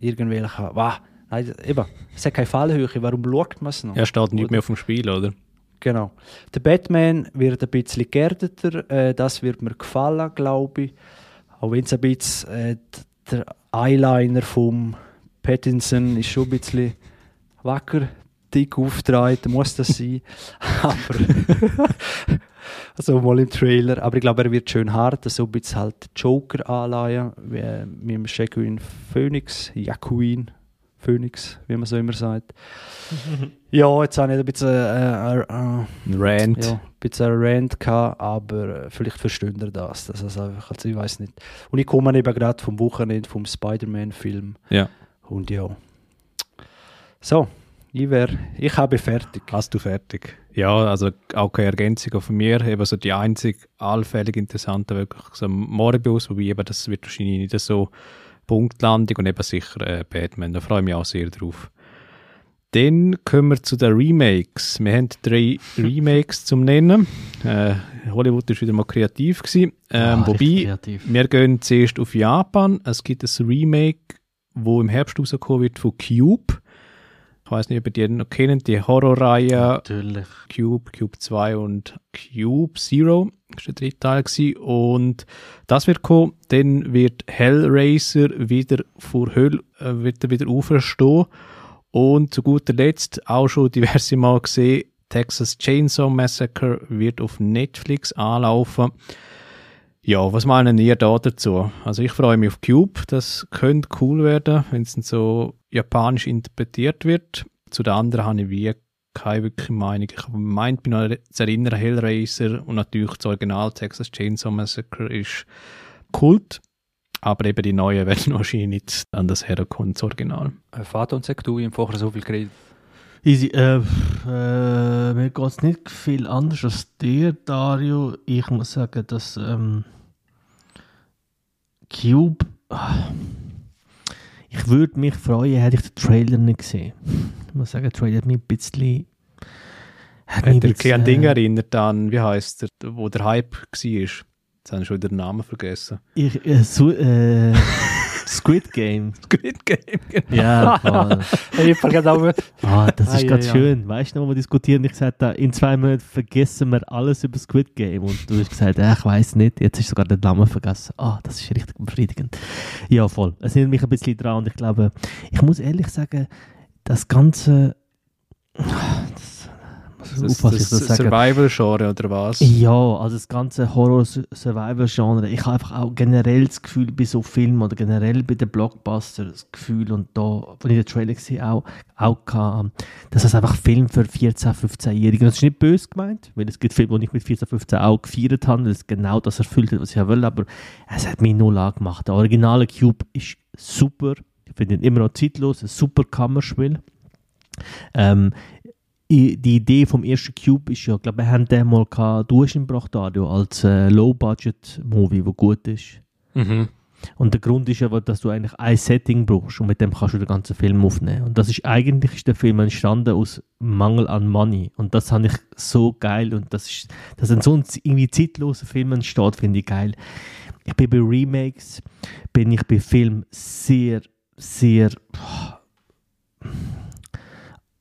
irgendwelcher. Wow, nein, eben, es hat keine Fallhöhe, warum schaut man es noch? Er steht nicht Oder? mehr auf dem Spiel, oder? Genau. Der Batman wird ein bisschen geerdeter, äh, das wird mir gefallen, glaube ich. Auch wenn es ein bisschen äh, der Eyeliner vom Pattinson ist schon ein bisschen wacker, dick aufgetragen, muss das sein. Aber also mal im Trailer. Aber ich glaube, er wird schön hart, so ein bisschen halt Joker anleihen, wie äh, mit dem Shaquin Phoenix, Jaquin Phoenix, wie man so immer sagt. ja, jetzt habe ich ein bisschen äh, äh, äh, Ein Rant. ja, ein bisschen einen Rant gehabt, aber äh, vielleicht versteht ihr das. das ist einfach, also ich weiß nicht. Und ich komme eben gerade vom Wochenende vom Spider-Man-Film. Ja. Und ja. So, ich, wär, ich habe fertig. Hast du fertig? Ja, also auch keine Ergänzung von mir. Eben so die einzig allfällig interessante wirklich so Morbius, wobei eben das wird wahrscheinlich nicht so Punktlandung und eben sicher äh, Batman. Da freue ich mich auch sehr drauf. Dann kommen wir zu den Remakes. Wir haben drei Remakes zum Nennen. Äh, Hollywood ist wieder mal kreativ gewesen. Ähm, Ah, richtig wobei, kreativ. wir gehen zuerst auf Japan. Es gibt ein Remake, wo im Herbst rauskommen wird von Cube. Ich weiß nicht, ob ihr die noch kennt, die Horrorreihe Natürlich. Cube, Cube 2 und Cube Zero. Das war der dritte Teil. Gewesen. Und das wird kommen. Dann wird Hellraiser wieder vor Hölle äh, wird er wieder auferstehen. Und zu guter Letzt auch schon diverse Mal gesehen, Texas Chainsaw Massacre wird auf Netflix anlaufen. Ja, was meinen ihr da dazu? Also ich freue mich auf Cube, das könnte cool werden, wenn es so japanisch interpretiert wird. Zu den anderen habe ich wie keine wirkliche Meinung. Ich meint mich noch zu erinnern, Hellraiser und natürlich das Original Texas Chainsaw Massacre ist Kult, aber eben die neuen werden wahrscheinlich nicht an das herkommen, das Original. Äh, Vater und sag du, ich habe vorher so viel geredet. Easy. Äh, äh, mir geht es nicht viel anders als dir, Dario. Ich muss sagen, dass ähm, Cube. ah, Ich würde mich freuen, hätte ich den Trailer nicht gesehen. Ich muss sagen, der Trailer hat mich ein bisschen... Hat mich ein bisschen an Dinge erinnert an, wie heißt der, wo der Hype war. Jetzt habe ich schon wieder den Namen vergessen. Ich, äh, so, äh, Squid Game. Squid Game, genau. Ja, voll. ich vergesse auch. Ah, das ist ah, ganz ja, schön. Ja. Weißt du noch, wo wir diskutieren? Ich sagte, in zwei Monaten vergessen wir alles über Squid Game. Und du hast gesagt, äh, ich weiß nicht. Jetzt ist sogar der Name vergessen. Ah, das ist richtig befriedigend. Ja, voll. Es erinnert mich ein bisschen dran. Und ich glaube, ich muss ehrlich sagen, das Ganze. Das das, das, das Survival-Genre oder was? Ja, also das ganze Horror-Survival-Genre. Ich habe einfach auch generell das Gefühl bei so Filmen oder generell bei den Blockbusters das Gefühl und da, wo ich den Trailer gesehen auch, auch hatte, dass es einfach Film für 14-, 15-Jährige Das ist nicht böse gemeint, weil es gibt Filme, die ich mit 14, 15 auch gefeiert habe, weil es genau das erfüllt hat, was ich will, aber es hat mich null angemacht. Der originale Cube ist super. Ich finde ihn immer noch zeitlos, ein super Kammerspiel. Ähm, die Idee vom ersten Cube ist ja, glaube wir haben den mal gehabt, du hast ihn gebracht, Dario, als äh, Low-Budget-Movie, wo gut ist. Mhm. Und der Grund ist ja, dass du eigentlich ein Setting brauchst und mit dem kannst du den ganzen Film aufnehmen. Und das ist eigentlich ist der Film entstanden aus Mangel an Money. Und das fand ich so geil und das ist, dass ein so ein irgendwie zeitloser Film entsteht, finde ich geil. Ich bin bei Remakes, bin ich bei Filmen sehr, sehr, wie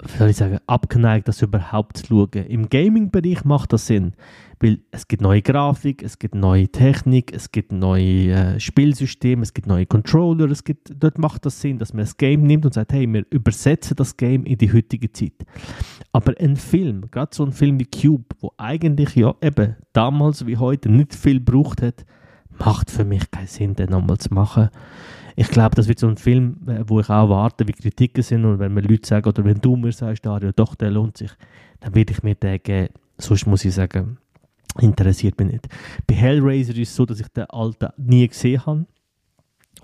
soll ich sagen, abgeneigt, das überhaupt zu schauen. Im Gaming-Bereich macht das Sinn, weil es gibt neue Grafik, es gibt neue Technik, es gibt neue äh, Spielsysteme, es gibt neue Controller, es gibt, dort macht das Sinn, dass man das Game nimmt und sagt, hey, wir übersetzen das Game in die heutige Zeit. Aber ein Film, gerade so ein Film wie Cube, wo eigentlich ja eben damals wie heute nicht viel gebraucht hat, macht für mich keinen Sinn, den nochmal zu machen ich glaube, das wird so ein Film, äh, wo ich auch warte, wie Kritiken sind und wenn mir Leute sagen, oder wenn du mir sagst, Dario, doch, der lohnt sich, dann werde ich mir den geben. Sonst muss ich sagen, interessiert mich nicht. Bei Hellraiser ist es so, dass ich den alten nie gesehen habe.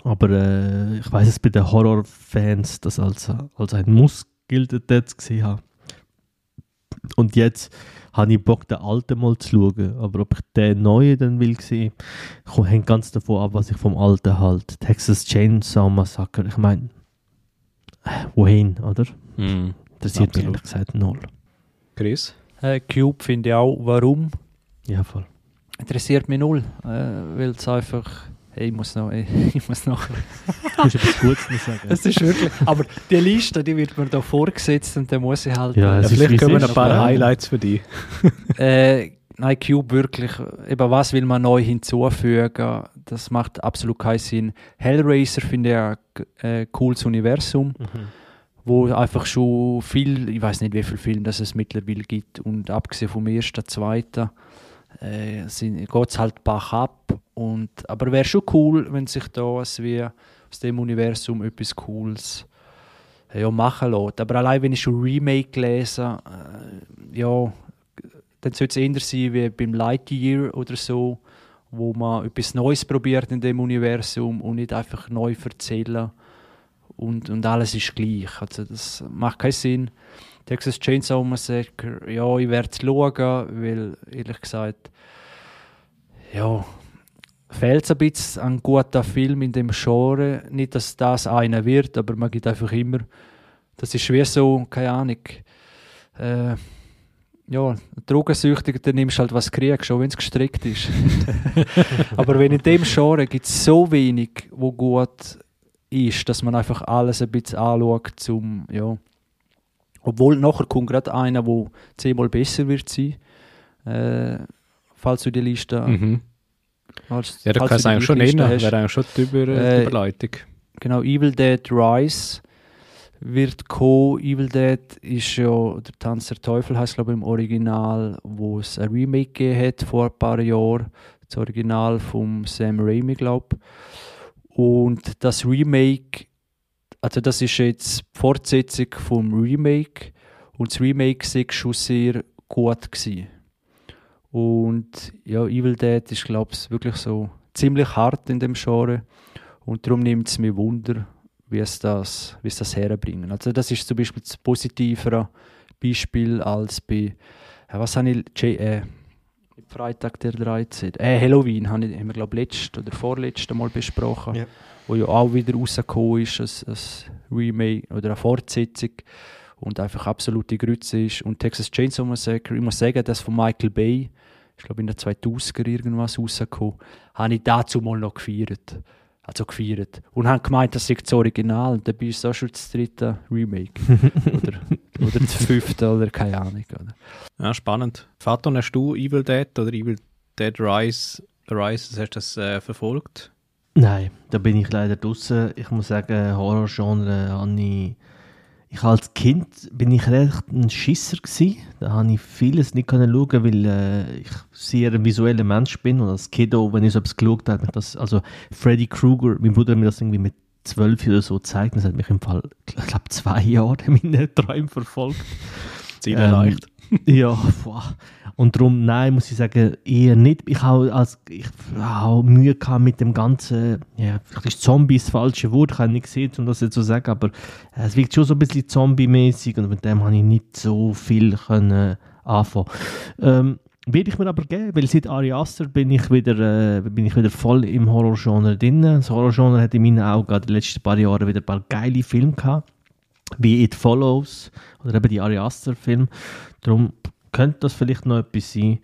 Aber äh, ich weiß es bei den Horrorfans, dass als, als ein Muss gilt, das gesehen habe. Und jetzt habe ich Bock, den alten mal zu schauen. Aber ob ich den neuen dann will sehen, hängt ganz davon ab, was ich vom alten halt. Texas Chainsaw Massacre, ich meine, wohin, oder? Mm, Interessiert absolut. mich ehrlich gesagt null. Chris? Äh, Cube finde ich auch, warum? Ja, voll. Interessiert mich null, äh, weil es einfach Hey, ich muss noch, ich muss noch. du musst etwas Gutes sagen. Das ist wirklich, aber die Liste, die wird mir da vorgesetzt und dann muss ich halt... Ja, ja vielleicht können wir ein paar Highlights für dich. äh, nein, Cube wirklich, eben was will man neu hinzufügen, das macht absolut keinen Sinn. Hellraiser finde ich ein äh, cooles Universum, mhm. wo einfach schon viel, ich weiß nicht wie viele Filme es mittlerweile gibt und abgesehen vom ersten, zweiten, äh, geht es halt Bach ab. Und, aber wäre schon cool, wenn sich da wie aus dem Universum etwas Cooles äh, ja, machen lässt. Aber allein wenn ich schon Remake lese, äh, ja, dann sollte es eher sein wie beim Lightyear oder so, wo man etwas Neues probiert in dem Universum und nicht einfach neu erzählen und, und alles ist gleich. Also das macht keinen Sinn. Texas Chainsaw Massacre, ja, ich werde es schauen, weil ehrlich gesagt, ja, fehlt es ein bisschen an guten Film in dem Genre. Nicht, dass das einer wird, aber man gibt einfach immer, das ist wie so, keine Ahnung, äh, ja, Drogensüchtiger, dann nimmst du halt was kriegst, schon wenn es gestrickt ist. aber wenn in dem Genre gibt es so wenig, wo gut ist, dass man einfach alles ein bisschen anschaut, zum, ja, obwohl nachher kommt gerade einer, der zehnmal besser wird sein, äh, falls du die Liste mhm. Als, ja, da kannst du eigentlich schon nennen, wäre eigentlich schon die, Über äh, Überleitung. Genau, Evil Dead Rise wird kommen. Evil Dead ist ja, der Tanz der Teufel heißt glaube ich im Original, wo es ein Remake gegeben hat vor ein paar Jahren. Das Original von Sam Raimi, glaube Und das Remake also das ist jetzt die Fortsetzung vom Remake und das Remake war schon sehr gut gewesen. Und ja, Evil Dead ist glaube ich wirklich so ziemlich hart in dem Genre und darum nimmt es mich Wunder, wie es das, wie es das herbringen. Also das ist zum Beispiel das positivere Beispiel als bei, ja, was habe ich, J äh, Freitag der 13. Äh, Halloween habe ich, haben wir glaube ich letztes oder vorletztes Mal besprochen. Ja wo ja auch wieder rausgekommen ist, ein, ein Remake oder eine Fortsetzung und einfach absolute Grütze ist. Und Texas Chainsaw Massacre, ich muss sagen, das von Michael Bay, ich glaube in den 2000er irgendwas rausgekommen, habe ich dazu mal noch gefeiert. Also gefeiert. Und haben gemeint, das sei das Original. Und dann bist du auch schon das dritte Remake. oder, oder das fünfte oder keine Ahnung. Oder? Ja, spannend. Faton, hast du Evil Dead oder Evil Dead Rise, Rise hast du das äh, verfolgt? Nein, da bin ich leider draußen. Ich muss sagen, Horror-Genre habe ich ich als Kind bin ich recht ein Schisser gewesen. Da habe ich vieles nicht können schauen, weil äh, ich sehr ein visueller Mensch bin und als Kiddo, wenn ich so etwas geschaut habe, das, also Freddy Krueger, mein Bruder hat mir das irgendwie mit zwölf oder so gezeigt, das hat mich im Fall, ich glaube, zwei Jahre in meinen Träumen verfolgt. Erreicht. Ähm, ja, boah. Und darum, nein, muss ich sagen, eher nicht. Ich habe als, ich habe Mühe gehabt mit dem ganzen, ja, vielleicht ist Zombie das falsche Wort, ich habe nicht gesehen, um das jetzt zu so sagen, aber es wirkt schon so ein bisschen zombie-mäßig und mit dem habe ich nicht so viel können anfangen. Ähm, werde ich mir aber geben, weil seit Ari Aster bin ich wieder, äh, bin ich wieder voll im Horror-Genre drin. Das Horror-Genre hat in meinen Augen die letzten paar Jahre wieder ein paar geile Filme gehabt, wie It Follows oder eben die Ari Aster-Film. Darum könnte das vielleicht noch etwas sein.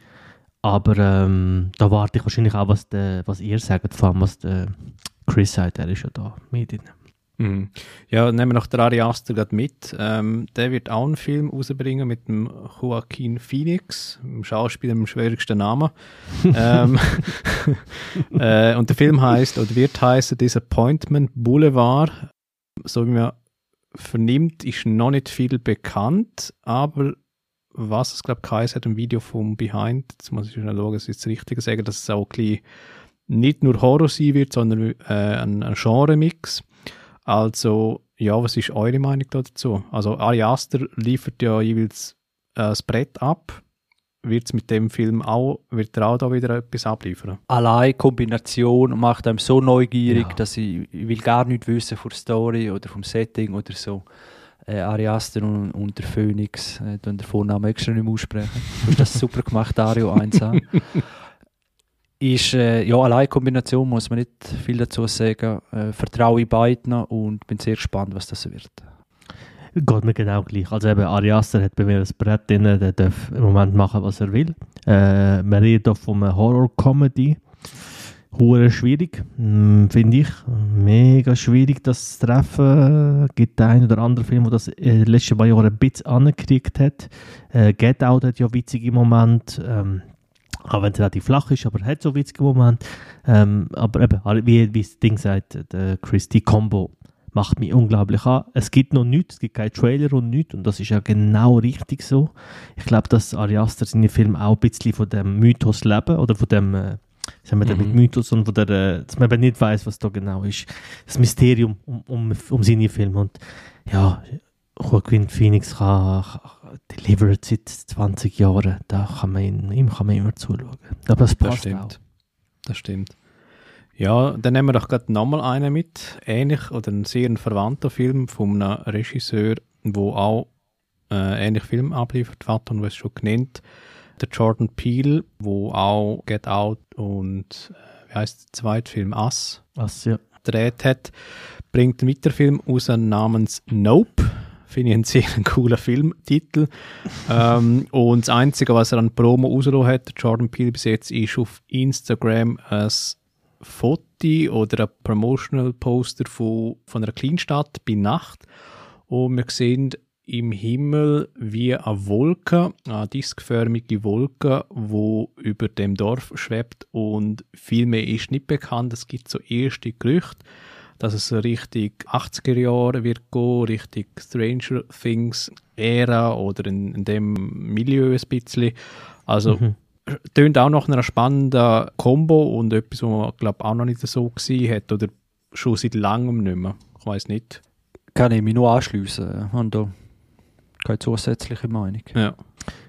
Aber ähm, da warte ich wahrscheinlich auch, was, de, was ihr sagt, vor allem was der Chris sagt, er ist ja da mit drin. Mhm. Ja, nehmen wir noch den Ari Aster gerade mit. Ähm, der wird auch einen Film rausbringen mit dem Joaquin Phoenix, dem Schauspieler mit dem schwierigsten Namen. ähm, äh, und der Film heißt oder wird heißen Disappointment Boulevard. So wie man vernimmt, ist noch nicht viel bekannt, aber was es, glaube ich, geheißen hat, ein Video vom Behind. Jetzt muss ich schnell schauen, dass ich das Richtige sage, dass es auch ein bisschen nicht nur Horror sein wird, sondern äh, ein, ein Genre-Mix. Also, ja, was ist eure Meinung dazu? Also, Ari Aster liefert ja jeweils äh, das Brett ab. Wird es mit dem Film auch, wird er auch da wieder etwas abliefern? Allein Kombination macht einem so neugierig, ja. dass ich, ich will gar nicht wissen von der Story oder vom Setting oder so äh, Ariaster und, und der Phoenix, äh, den Vornamen extra nicht mehr aussprechen. Du hast das super gemacht, Dario 1a. ist, äh, ja, allein Kombination muss man nicht viel dazu sagen. Äh, vertraue ich beiden und bin sehr gespannt, was das wird. Geht mir genau gleich. Also eben, Ariaster hat bei mir das Brett drin, der darf im Moment machen, was er will. Äh, wir reden hier von einer Horror-Comedy Hure schwierig, hm, finde ich. Mega schwierig, das zu treffen. Es gibt einen oder anderen Film, der das in den letzten paar Jahren ein bisschen angekriegt hat. Äh, Get Out hat ja witzige Momente. Ähm, auch wenn es relativ flach ist, aber hat so witzige Momente. Ähm, aber eben, wie, wie das Ding sagt, der Chris, die Combo macht mich unglaublich an. Es gibt noch nichts, es gibt keinen Trailer und nichts und das ist ja genau richtig so. Ich glaube, dass Ari Aster seine Filme auch ein bisschen von dem Mythos leben oder von dem äh, sagen wir, mhm. mit Mythos und wo der, äh, dass man eben nicht weiß, was da genau ist. Das Mysterium um, um, um seine Filme. Und ja, Joaquin Phoenix kann, kann delivered seit 20 Jahren. Da kann man ihn, ihm kann man immer zuschauen. Aber das passt das stimmt. auch. Das stimmt. Ja, dann nehmen wir doch gerade nochmal einen mit. Ähnlich oder ein sehr verwandter Film von einem Regisseur, wo auch äh, ähnlich Film abliefert hat und was schon genannt der Jordan Peele, wo auch Get Out und äh, wie heißt der zweite Film Us, Us ja. gedreht hat, bringt einen weiteren Film raus namens Nope. Finde ich einen sehr coolen Filmtitel. ähm, und das Einzige, was er an Promo rausgelassen hat, Jordan Peele bis jetzt, ist auf Instagram ein Foto oder ein Promotional Poster von, von einer Kleinstadt bei Nacht. Und wir sehen im Himmel wie eine Wolke, eine diskförmige Wolke, wo über dem Dorf schwebt und viel mehr ist nicht bekannt. Es gibt so erste Gerüchte, dass es Richtung 80er Jahre wird gehen, Richtung Stranger Things Ära oder in, in dem Milieu ein bisschen. Also mhm. tönt auch noch einer spannenden Combo und etwas, was man glaube auch noch nicht so gesehen hat oder schon seit langem nicht mehr. Ich weiß nicht. Kann ich mich nur anschließen keine zusätzliche Meinung. Ja.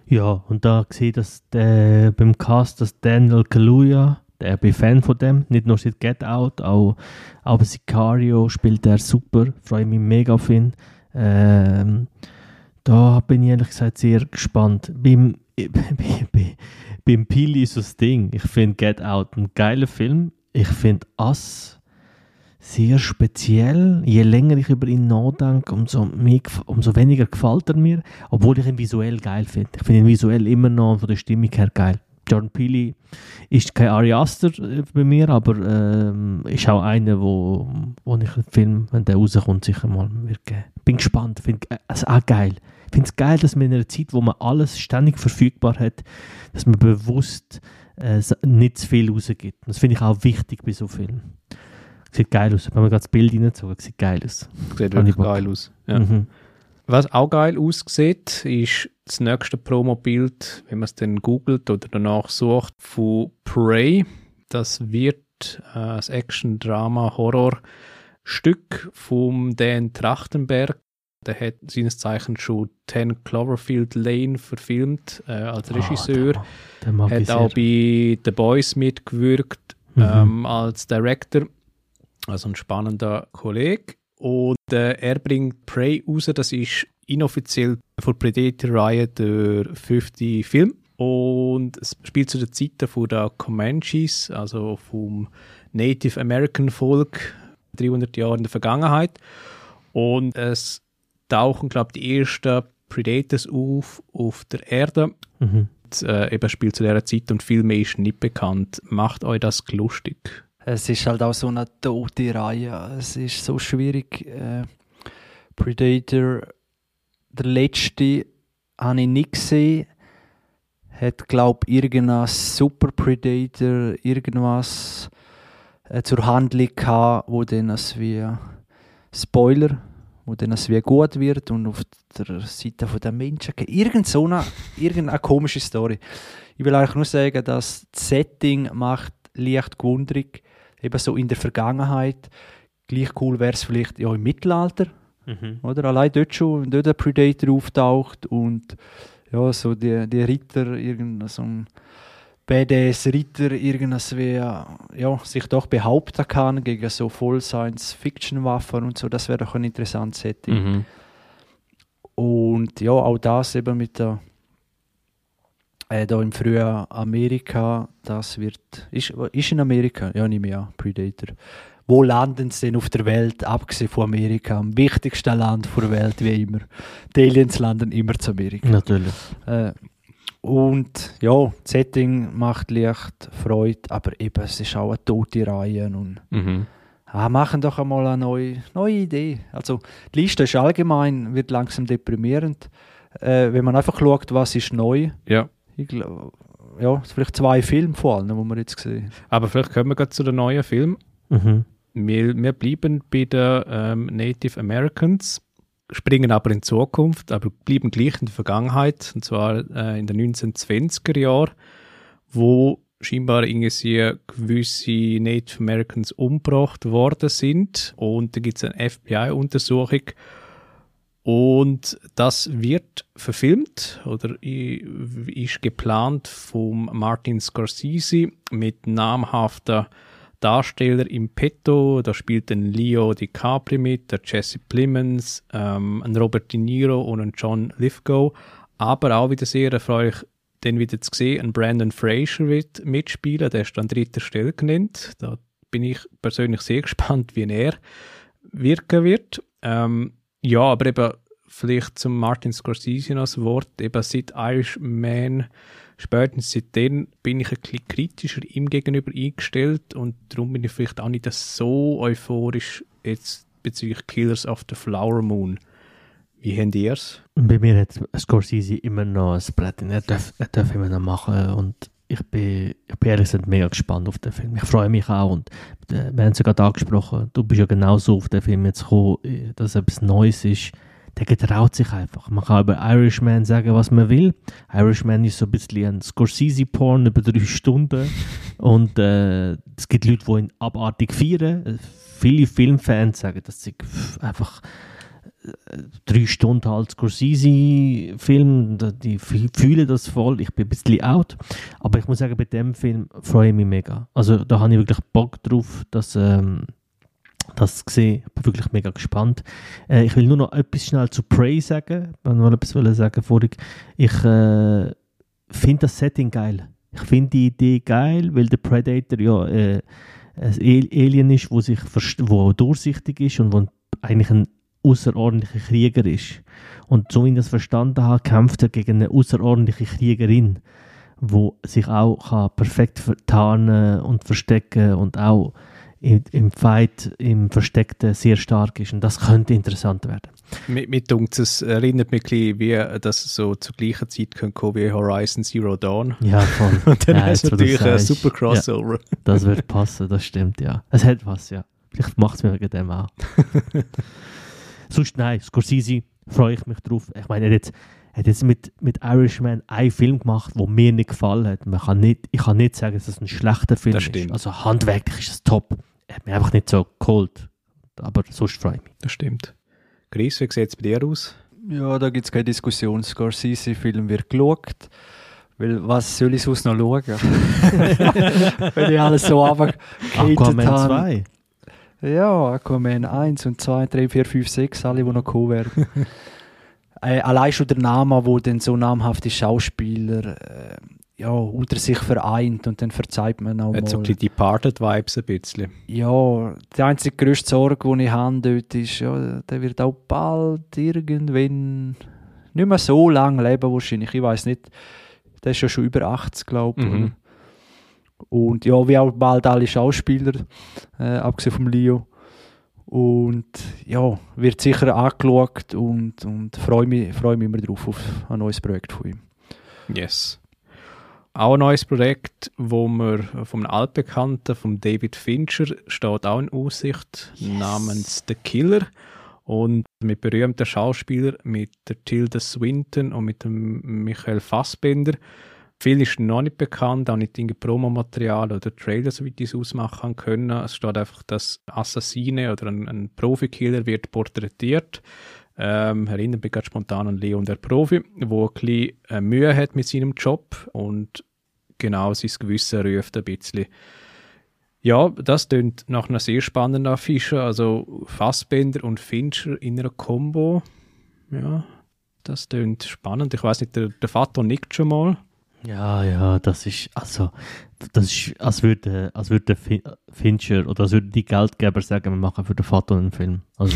Ja, und da sehe ich, dass der, beim Cast, dass Daniel Kaluuya, der bin Fan von dem, nicht nur seit Get Out, auch, auch bei Sicario spielt er super, freue mich mega auf ihn. Ähm, da bin ich ehrlich gesagt sehr gespannt. Beim, bei, beim Pili ist das Ding, ich finde Get Out ein geiler Film. Ich finde Us sehr speziell. Je länger ich über ihn nachdenke, umso, mehr, umso weniger gefällt er mir, obwohl ich ihn visuell geil finde. Ich finde ihn visuell immer noch von der Stimmung her geil. Jordan Peele ist kein Ari Aster äh, bei mir, aber ähm, ist auch einer, wo, wo ich den Film, wenn der rauskommt, sicher mal wird geben. Bin gespannt, finde es äh, also auch geil. Ich finde es geil, dass man in einer Zeit, wo man alles ständig verfügbar hat, dass man bewusst äh, nicht zu viel rausgibt. Das finde ich auch wichtig bei so Filmen. Sieht geil aus. Wenn man gerade das Bild reinzogen, sieht geil aus. Sieht wirklich geil aus. Ja. Mhm. Was auch geil aussieht, ist das nächste Promo-Bild, wenn man es dann googelt oder danach sucht, von Prey. Das wird äh, das Action-Drama-Horror-Stück vom Dan Trachtenberg. Der hat seines Zeichens schon 10 Cloverfield Lane verfilmt äh, als ah, Regisseur. Oh, der mag, der mag hat auch bei The Boys mitgewirkt mhm. ähm, als Director. Also ein spannender Kollege. Und äh, er bringt Prey raus, das ist inoffiziell von Predator-Reihe der fünfte Film. Und es spielt zu den Zeiten von der Comanches, also vom Native American Volk, 300 Jahre in der Vergangenheit. Und es tauchen, glaube ich, die ersten Predators auf auf der Erde. Mhm. Und, äh, eben spielt zu dieser Zeit und viel mehr ist nicht bekannt. Macht euch das lustig? Es ist halt auch so eine tote Reihe. Es ist so schwierig. Äh, Predator, der letzte, habe ich nicht gesehen. Hat, glaube ich, irgendein Super Predator, irgendwas äh, zur Handlung gehabt, wo dann als wie Spoiler, wo dann als wie gut wird und auf der Seite der Menschen irgend so eine, irgendeine komische Story. Ich will eigentlich nur sagen, dass das Setting macht leicht gewundrig eben so in der Vergangenheit. Gleich cool wäre es vielleicht ja, im Mittelalter. Mhm. Oder? Allein dort schon, dort der Predator auftaucht und ja, so die, die Ritter, irgendein so ein BDS-Ritter irgendwas wie, ja, sich doch behaupten kann gegen so voll Science-Fiction-Waffen und so, das wäre doch ein interessantes Setting. Mhm. Und ja, auch das eben mit der äh, da im frühen Amerika, das wird, ist, ist in Amerika, ja nicht mehr, Predator. Wo landen sie denn auf der Welt, abgesehen von Amerika, am wichtigsten Land der Welt, wie immer. Die Aliens landen immer zu Amerika. Natürlich. Äh, und ja, das Setting macht leicht Freude, aber eben, es ist auch eine tote Reihe und mhm. ah, machen doch einmal eine neue, neue Idee. Also die Liste ist allgemein, wird langsam deprimierend, äh, wenn man einfach schaut, was ist neu. Ja ich glaube, ja, vielleicht zwei Filme vor allem, die wir jetzt gesehen Aber vielleicht kommen wir gerade zu den neuen Filmen. Mhm. Wir, wir bleiben bei den ähm, Native Americans, springen aber in Zukunft, aber bleiben gleich in der Vergangenheit, und zwar äh, in den 1920er Jahren, wo scheinbar irgendwie gewisse Native Americans umgebracht worden sind. Und da gibt es eine FBI-Untersuchung, und das wird verfilmt oder ist geplant vom Martin Scorsese mit namhaften Darsteller im Petto. Da spielt ein Leo DiCaprio mit, der Jesse Plemons, ähm, ein Robert De Niro und ein John Lithgow. Aber auch wieder sehr erfreulich, den wieder zu sehen, ein Brandon Fraser wird mitspielen. Der ist an dritter Stelle genannt. Da bin ich persönlich sehr gespannt, wie er wirken wird. Ähm, ja, aber eben vielleicht zum Martin Scorsese noch ein Wort. Eben seit Irishman, spätestens seitdem bin ich ein bisschen kritischer ihm gegenüber eingestellt und darum bin ich vielleicht auch nicht so euphorisch jetzt bezüglich Killers of the Flower Moon. Wie habt ihr es? Bei mir hat Scorsese immer noch ein Brett. Er darf, er darf immer noch machen und ich bin, ich bin ehrlich gesagt mega gespannt auf den Film. Ich freue mich auch und äh, wir haben es ja gerade angesprochen, du bist ja genauso auf den Film jetzt gekommen, äh, dass etwas Neues ist der getraut sich einfach. Man kann über Irishman sagen, was man will. Irishman ist so ein bisschen ein Scorsese-Porn über drei Stunden. Und äh, es gibt Leute, die ihn abartig feiern. Viele Filmfans sagen, dass sie einfach äh, drei Stunden halt Scorsese-Film, die fühlen das voll. Ich bin ein bisschen out. Aber ich muss sagen, bei dem Film freue ich mich mega. Also da habe ich wirklich Bock drauf, dass. Ähm, das gesehen. Ich bin wirklich mega gespannt. Äh, ich will nur noch etwas schnell zu Prey sagen. Ich wollte noch etwas sagen vorhin. Ich äh, finde das Setting geil. Ich finde die Idee geil, weil der Predator ja äh, ein Alien ist, wo sich wo durchsichtig ist und wo eigentlich ein außerordentlicher Krieger ist. Und so wie ich das verstanden habe, kämpft er gegen eine außerordentliche Kriegerin, wo sich auch kann perfekt tarnen und verstecken und auch im, im Fight, im Versteckten sehr stark ist. Und das könnte interessant werden. Mit, mit es erinnert mich ein bisschen, wie das so zur gleichen Zeit könnte kommen wie Horizon Zero Dawn. Ja, voll. Und dann ja, du natürlich ein super Crossover. Ja, das wird passen, das stimmt, ja. Es hat was, ja. Vielleicht macht es mir wegen dem auch. Sonst nein, Scorsese freue ich mich drauf. Ich meine, er hat jetzt, hat jetzt mit, mit Irishman einen Film gemacht, der mir nicht gefallen hat. Man kann nicht, ich kann nicht sagen, dass es ein schlechter Film das stimmt. ist. Also handwerklich ist es top. Er hat mich einfach nicht so geholt. Aber sonst freue ich mich. Das stimmt. Chris, wie sieht es bei dir aus? Ja, da gibt es keine Diskussion. Scorsese-Film wird geschaut. Weil was soll ich sonst noch schauen? Wenn ich alles so runtergehatet Aquaman 2. Ja, Aquaman 1 und 2, 3, 4, 5, 6, alle, die noch kommen werden. äh, allein schon der Name, wo dann so namhafte Schauspieler äh, ja, unter sich vereint und dann verzeiht man auch Hat mal. so ein bisschen Departed-Vibes ein bisschen. Ja, die einzige grösste Sorge, die ich habe dort ist, ja, der wird auch bald irgendwann nicht mehr so lange leben wahrscheinlich. Ich weiß nicht, der ist ja schon über 80, glaube ich. Mhm. Und ja, wie auch bald alle Schauspieler, äh, abgesehen vom Leo. Und ja, wird sicher angeschaut und, und freue mich, freu mich immer drauf auf ein neues Projekt von ihm. Yes. Auch ein neues Projekt, wo wir vom Altbekannten, von David Fincher, steht auch in Aussicht, Yes. namens The Killer. Und mit berühmten Schauspielern, mit der Tilda Swinton und mit dem Michael Fassbender. Viel ist noch nicht bekannt, auch nicht irgendwie Promomaterial oder Trailer, soweit ich es ausmachen können. Es steht einfach, dass Assassine oder ein, ein Profikiller wird porträtiert. Ähm, erinnert mich gerade spontan an Leon der Profi, wo ein bisschen äh, Mühe hat mit seinem Job und genau sein Gewissen ruft ein bisschen. Ja, das klingt nach einer sehr spannenden Affische. Also Fassbender und Fincher in einer Combo. Ja, das klingt spannend. Ich weiß nicht, der, der Vater nickt schon mal. Ja, ja, das ist, also, das ist, als würde, als würde Fin- Fincher oder als würde die Geldgeber sagen, wir machen für den Vater einen Film. Also,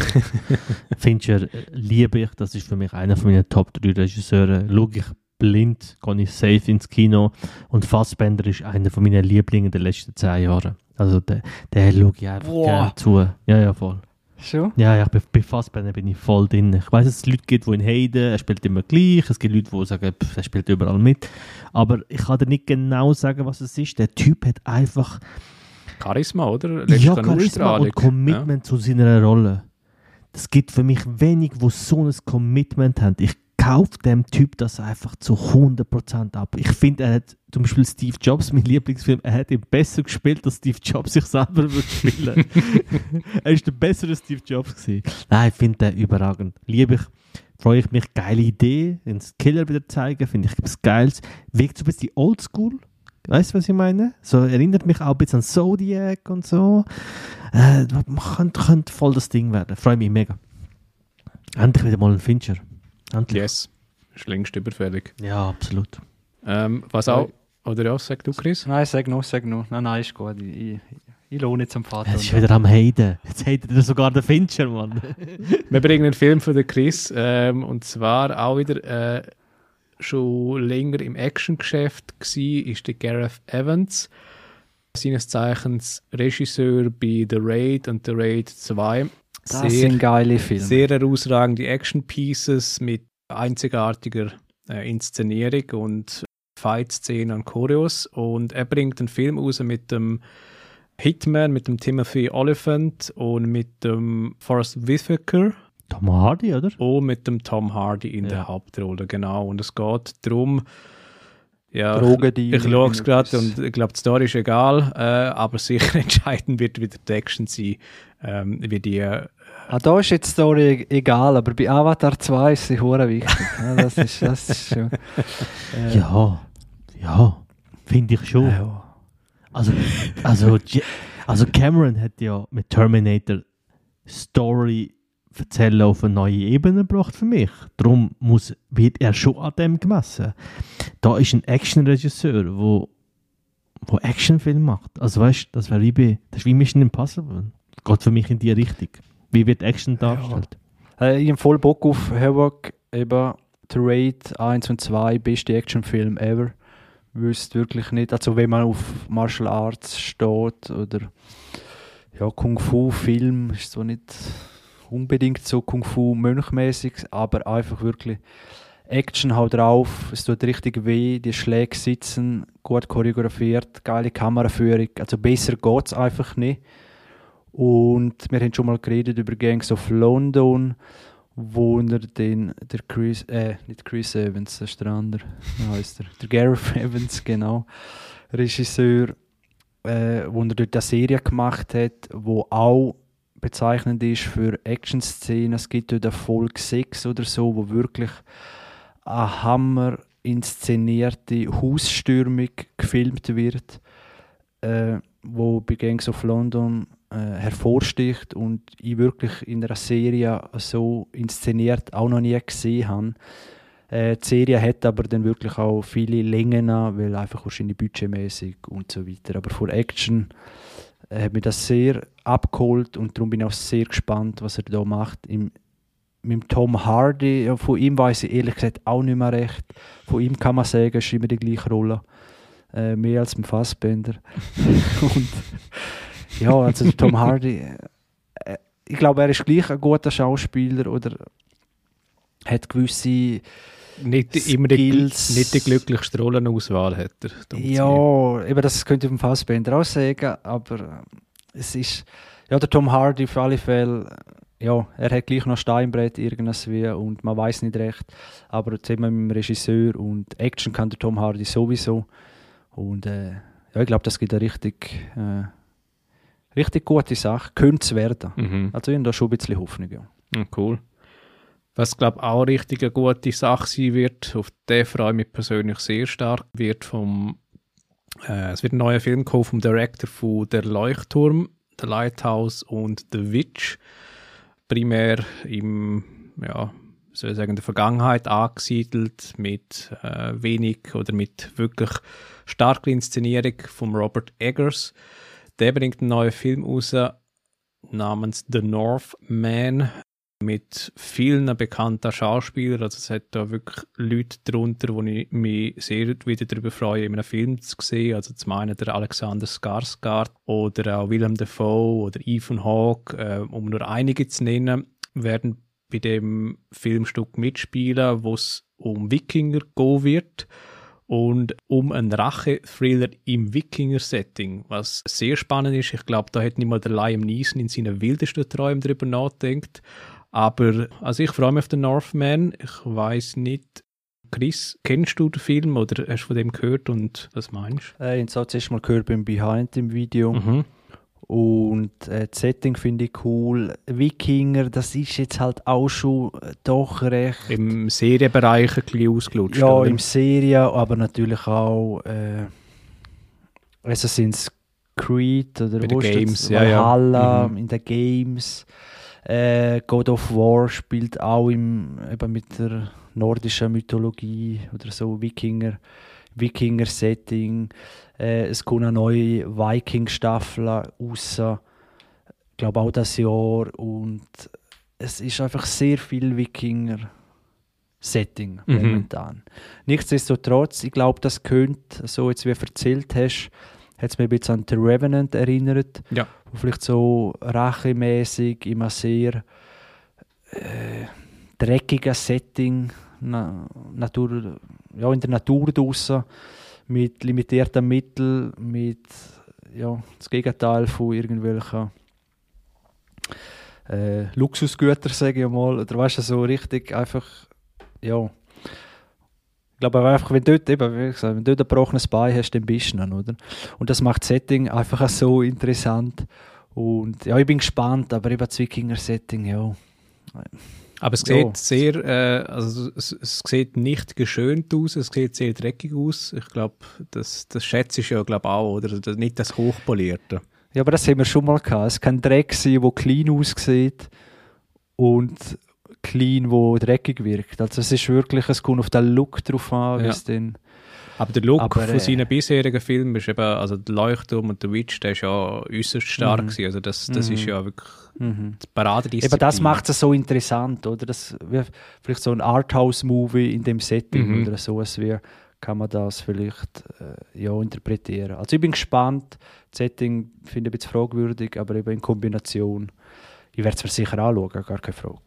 Fincher äh, liebe ich, das ist für mich einer von meinen Top 3 Regisseure. Schau ich blind, gehe ich safe ins Kino und Fassbender ist einer von meinen Lieblingen der letzten zehn Jahre. Also, der, der schaue ich einfach gerne zu. Ja, ja, voll. Schon? Ja, ja, bei, bei Fassbender bin ich voll drin. Ich weiß, dass es Leute gibt, die ihn haten, er spielt immer gleich. Es gibt Leute, die sagen, pff, er spielt überall mit. Aber ich kann dir nicht genau sagen, was es ist. Der Typ hat einfach Charisma, oder? ja, Letztlich eine Charisma und Commitment zu seiner Rolle. Es gibt für mich wenig, wo so ein Commitment haben. Ich kaufe dem Typ das einfach zu 100% ab. Ich finde, er hat zum Beispiel Steve Jobs, mein Lieblingsfilm, er hat ihn besser gespielt, als Steve Jobs sich selber würde spielen. er ist der bessere Steve Jobs gewesen. Nein, ich finde den überragend. Liebe ich. Freue ich mich, geile Idee, ins Killer wieder zeigen, finde ich etwas Geiles. Wirkt so ein bisschen oldschool. Weißt du, was ich meine? So erinnert mich auch ein bisschen an Zodiac und so. Äh, man könnte, könnte voll das Ding werden. Freue mich mega. Endlich wieder mal ein Fincher. Endlich. Yes. Ist längst überfällig. Ja, absolut. Ähm, was auch, oder ja, sag du, Chris? Nein, sag noch, sag noch. Nein, nein, ist gut. Ich, ich, ich lohne jetzt am Vater. Jetzt ist wieder am Haten. Jetzt hatet er sogar den Fincher, Mann. Wir bringen einen Film von der Chris ähm, und zwar auch wieder äh, schon länger im Actiongeschäft gsi ist der Gareth Evans, seines Zeichens Regisseur bei The Raid und The Raid 2. das Sehr, sind geile Filme. sehr herausragende Action-Pieces mit einzigartiger äh, Inszenierung und Fight-Szenen und Choreos und er bringt einen Film raus mit dem Hitman, mit dem Timothy Oliphant und mit dem Forrest Whitaker Tom Hardy, oder? und mit dem Tom Hardy in Ja. der Hauptrolle, genau. Und es geht darum, ja, Drogendealer, ich schaue es gerade und ich glaube, die Story ist egal, äh, aber sicher entscheidend wird wieder die Action sein, ähm, wie die, äh, Ah, da ist jetzt die Story egal, aber bei Avatar 2 ist sie hure wichtig. ja, das, ist, das ist schon. Äh, Ja. Ja. Finde ich schon. ja. Also, also, also Cameron hat ja mit Terminator Story erzählen auf eine neue Ebene gebracht für mich. Darum muss, wird er schon an dem gemessen. Da ist ein Action-Regisseur, wo wo Actionfilm macht. Also weißt du, das wäre wie, bei, das ist wie Mission Impossible. Geht für mich in die Richtung. Wie wird Action dargestellt? Ja. Äh, ich habe voll Bock auf Havoc, eben The Raid 1 und 2, beste Actionfilm ever. Wüsste wirklich nicht, also wenn man auf Martial Arts steht oder ja, Kung Fu Film, ist so nicht unbedingt so Kung Fu Mönchmäßig, aber einfach wirklich Action haut drauf, es tut richtig weh, die Schläge sitzen, gut choreografiert, geile Kameraführung, also besser geht es einfach nicht. Und wir haben schon mal geredet über Gangs of London, wo er den, der Chris, äh, nicht Chris Evans, das ist der andere, heißt er? Der Gareth Evans, genau, Regisseur, äh, wo er dort eine Serie gemacht hat, wo auch bezeichnend ist für Action-Szenen. Es gibt dort eine Folge 6 oder so, wo wirklich eine Hammer inszenierte Hausstürmung gefilmt wird, äh, wo bei Gangs of London äh, hervorsticht und ich wirklich in einer Serie so inszeniert auch noch nie gesehen habe. Äh, die Serie hat aber dann wirklich auch viele Längen, weil einfach wahrscheinlich budgetmäßig und so weiter. Aber vor Action äh, hat mich das sehr abgeholt und darum bin ich auch sehr gespannt, was er da macht. Im, mit Tom Hardy, ja, von ihm weiß ich ehrlich gesagt auch nicht mehr recht. Von ihm kann man sagen, ist immer die gleiche Rolle. Äh, mehr als mit Fassbender. und ja, also Tom Hardy, äh, ich glaube, er ist gleich ein guter Schauspieler oder hat gewisse nicht immer die, nicht die glücklichste Rollenauswahl hat er. Ja, eben das könnte ich vom Fassbender auch sagen, aber es ist, ja, der Tom Hardy auf alle Fälle, ja, er hat gleich noch Steinbrett irgendwas wie und man weiß nicht recht, aber zusammen mit dem Regisseur und Action kann der Tom Hardy sowieso und äh, ja, ich glaube, das gibt eine richtig, äh, richtig gute Sache, könnte es werden. Mhm. Also ich habe da schon ein bisschen Hoffnung, ja. ja cool. Was, glaube ich, auch richtig eine gute Sache sein wird, auf den freue ich mich persönlich sehr stark, wird vom, äh, es wird ein neuer Film kommen vom Director von Der Leuchtturm, The Lighthouse und The Witch. Primär im, ja, soll ich sagen, der Vergangenheit angesiedelt, mit äh, wenig oder mit wirklich starker Inszenierung von Robert Eggers. Der bringt einen neuen Film raus namens The Northman mit vielen bekannten Schauspielern. Also es hat da wirklich Leute darunter, wo ich mich sehr wieder darüber freue, in einem Film zu sehen. Also zum einen der Alexander Skarsgård oder auch Willem Dafoe oder Ethan Hawke, äh, um nur einige zu nennen, werden bei dem Filmstück mitspielen, wo es um Wikinger gehen wird und um einen Rache-Thriller im Wikinger-Setting, was sehr spannend ist. Ich glaube, da hat nicht mal der Liam Neeson in seinen wildesten Träumen darüber nachgedacht. Aber also ich freue mich auf den Northman. Ich weiß nicht, Chris, kennst du den Film oder hast du von dem gehört und was meinst du? Äh, ich habe zuerst mal gehört beim Behind im Video. Mhm. Und äh, das Setting finde ich cool. Wikinger, das ist jetzt halt auch schon äh, doch recht. Im Serienbereich ein bisschen ausgelutscht. Ja, oder? im Serien, aber natürlich auch äh, Assassin's Creed oder Bei Games, ja, Valhalla, ja. Mhm. in den Games. Äh, God of War spielt auch im, eben mit der nordischen Mythologie oder so, Wikinger, Wikinger-Setting. Äh, es kommt eine neue Viking-Staffel raus. Ich glaube auch das Jahr. Und es ist einfach sehr viel Wikinger. Setting mhm. momentan. Nichtsdestotrotz, ich glaube, das könnte, so jetzt wie du erzählt hast, hat es mich ein bisschen an The Revenant erinnert. Ja. Wo vielleicht so rachemäßig, immer sehr äh, dreckiger Setting, na, Natur, ja, in der Natur draussen, mit limitierten Mitteln, mit ja, das Gegenteil von irgendwelchen äh, Luxusgütern, sage ich mal. Oder weißt du, so richtig einfach, ja, glaube einfach, wenn du dort ein gebrochenes Bein hast, dann bist du dann, oder? Und das macht das Setting einfach so interessant. Und ja, ich bin gespannt, aber eben das Wikinger-Setting, ja. Aber es sieht ja. sehr, äh, also es, es, sieht nicht geschönt aus, es sieht sehr dreckig aus. Ich glaube, das, das schätze ich ja, glaube auch, oder? Das, nicht das Hochpolierte. Ja, aber das haben wir schon mal gehabt. Es kann Dreck sein, der clean aussieht und clean, wo dreckig wirkt. Also es ist wirklich, es kommt auf den Look drauf an, wie Ja. es dann... Aber der Look Aber, von äh, seinen bisherigen Filmen ist eben, also der Leuchtturm und der Witch, der ist ja äußerst stark Mhm. gewesen. Also das, das Mhm. ist ja wirklich Mhm. die Paradedisziplin. Eben das macht es so interessant, oder? Das, vielleicht so ein Arthouse-Movie in dem Setting Mhm. oder so, als wie kann man das vielleicht äh, ja, interpretieren. Also ich bin gespannt, das Setting finde ich ein bisschen fragwürdig, aber eben in Kombination. Ich werde es mir sicher anschauen, gar keine Frage.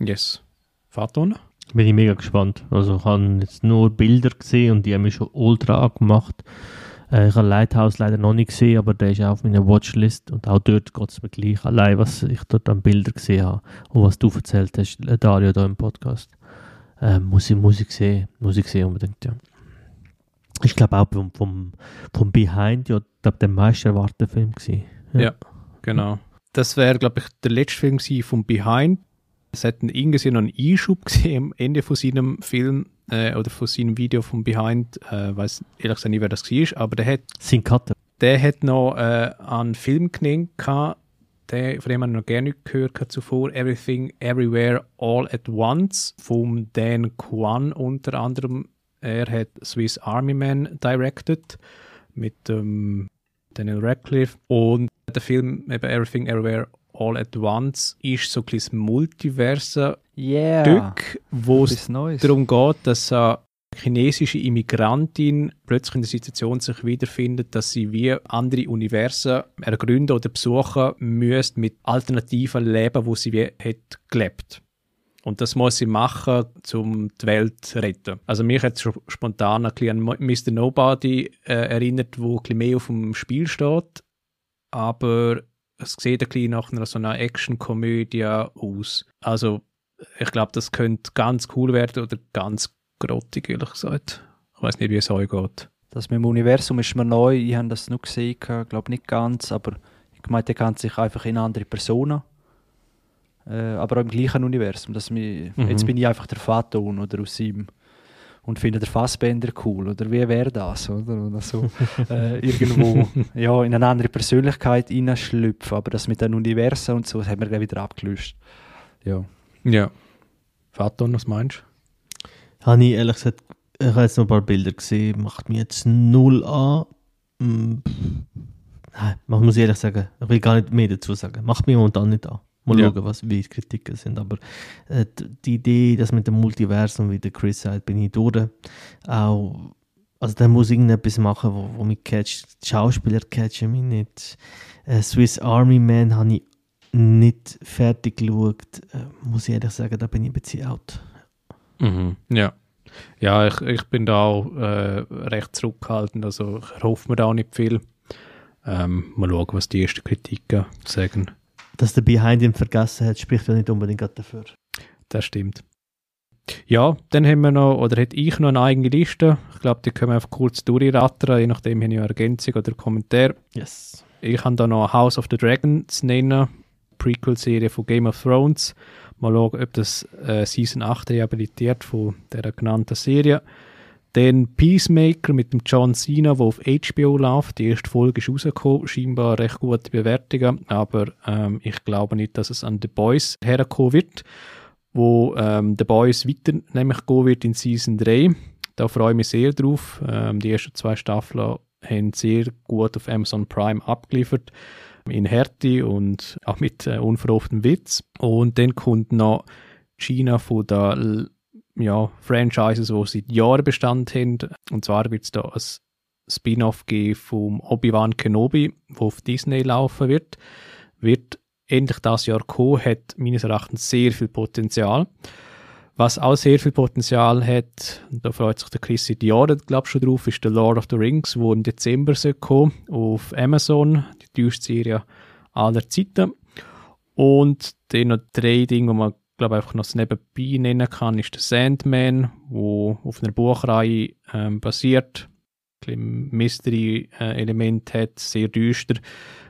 Yes. Faton? Bin ich mega gespannt. Also ich habe jetzt nur Bilder gesehen und die haben mich schon ultra angemacht. Äh, ich habe Lighthouse leider noch nicht gesehen, aber der ist auch auf meiner Watchlist und auch dort geht es mir gleich. Allein, was ich dort an Bildern gesehen habe und was du erzählt hast, äh, Dario, da im Podcast. Äh, muss, ich, muss ich sehen, muss ich sehen unbedingt, ja. Ich glaube auch vom, vom, vom Behind, ja, glaub, der meist erwartete Film gewesen. Ja. Genau. Das wäre, glaube ich, der letzte Film von Behind. Es hat irgendwie noch einen Einschub gesehen am Ende von seinem Film äh, oder von seinem Video von Behind. Äh, weiß ehrlich gesagt nicht, wer das war, aber der hat, Sein Cutter. der hat noch äh, einen Film genannt, der, von dem man noch gerne nicht gehört hat zuvor. Everything, Everywhere, All at Once von Dan Kwan unter anderem. Er hat Swiss Army Man directed mit ähm, Daniel Radcliffe und der Film eben Everything, Everywhere, All at Once ist so ein bisschen Multiverse Yeah! Stück, wo es darum geht, dass eine chinesische Immigrantin plötzlich in der Situation sich wiederfindet, dass sie wie andere Universen ergründen oder besuchen müsste mit alternativen Leben, wo sie wie hat gelebt. Und das muss sie machen, um die Welt zu retten. Also mich hat schon spontan ein bisschen an Mr. Nobody äh, erinnert, wo ein bisschen mehr auf dem Spiel steht. Aber es sieht ein bisschen nach einer so einer Action-Komödie aus. Also ich glaube, das könnte ganz cool werden oder ganz grottig, ehrlich gesagt. Ich weiß nicht, wie es euch geht. Das mit dem Universum ist mir neu. Ich habe das noch gesehen, glaube nicht ganz, aber ich meine, der kann sich einfach in andere Personen. Äh, aber auch im gleichen Universum. Dass mich, Mhm. Jetzt bin ich einfach der Faton oder aus ihm und finde den Fassbender cool. Oder wie wäre das? Oder, oder so äh, irgendwo ja, in eine andere Persönlichkeit hineinschlüpfen. Aber das mit den Universen und so, das haben wir gleich wieder abgelöst. Ja. Ja. Faton, was meinst Habe ich ehrlich gesagt, ich habe jetzt noch ein paar Bilder gesehen, macht mir jetzt null an. Pff. Nein, man muss ehrlich sagen, ich will gar nicht mehr dazu sagen. Macht mir momentan nicht an. Mal Ja. schauen, was, wie die Kritiken sind. Aber äh, die Idee, dass mit dem Multiversum, wie der Chris sagt, bin ich durch. Auch, also da muss irgendetwas machen, wo, wo mich catcht. Die Schauspieler catchen mich nicht. Äh, Swiss Army Man habe ich nicht fertig geschaut. Äh, muss ich ehrlich sagen, da bin ich ein bisschen out. Mhm. Ja. Ja, ich, ich bin da auch äh, recht zurückhaltend, also ich hoffe mir da auch nicht viel. Ähm, mal schauen, was die ersten Kritiken sagen. Dass der Behind ihn vergessen hat, spricht ja nicht unbedingt dafür. Das stimmt. Ja, dann haben wir noch, oder hätte ich noch eine eigene Liste. Ich glaube, die können wir einfach kurz durchrattern, je nachdem habe ich eine Ergänzung oder Kommentar. Yes. Ich habe da noch House of the Dragon zu nennen, Prequel-Serie von Game of Thrones. Mal schauen, ob das äh, Season 8 rehabilitiert von der genannten Serie. Dann Peacemaker mit dem John Cena, der auf HBO läuft. Die erste Folge ist rausgekommen, scheinbar recht gute Bewertungen, aber ähm, ich glaube nicht, dass es an The Boys herkommen wird, wo ähm, The Boys weiter nämlich gehen wird in Season 3. Da freue ich mich sehr drauf. Ähm, die ersten zwei Staffeln haben sehr gut auf Amazon Prime abgeliefert. In Härte und auch mit äh, unverhofftem Witz. Und dann kommt noch China von der ja, Franchises, die seit Jahren Bestand haben. Und zwar wird es da ein Spin-off geben vom Obi-Wan Kenobi, wo auf Disney laufen wird. Wird endlich das Jahr kommen, hat meines Erachtens sehr viel Potenzial. Was auch sehr viel Potenzial hat, und da freut sich der Chris seit Jahren, glaube schon drauf, ist der Lord of the Rings, wo im Dezember soll kommen auf Amazon, die teuerste Serie aller Zeiten. Und dann noch drei Dinge, die man, glaube einfach noch nebenbei nennen kann, ist der Sandman, wo auf einer Buchreihe ähm, basiert, ein Mystery-Element hat, sehr düster.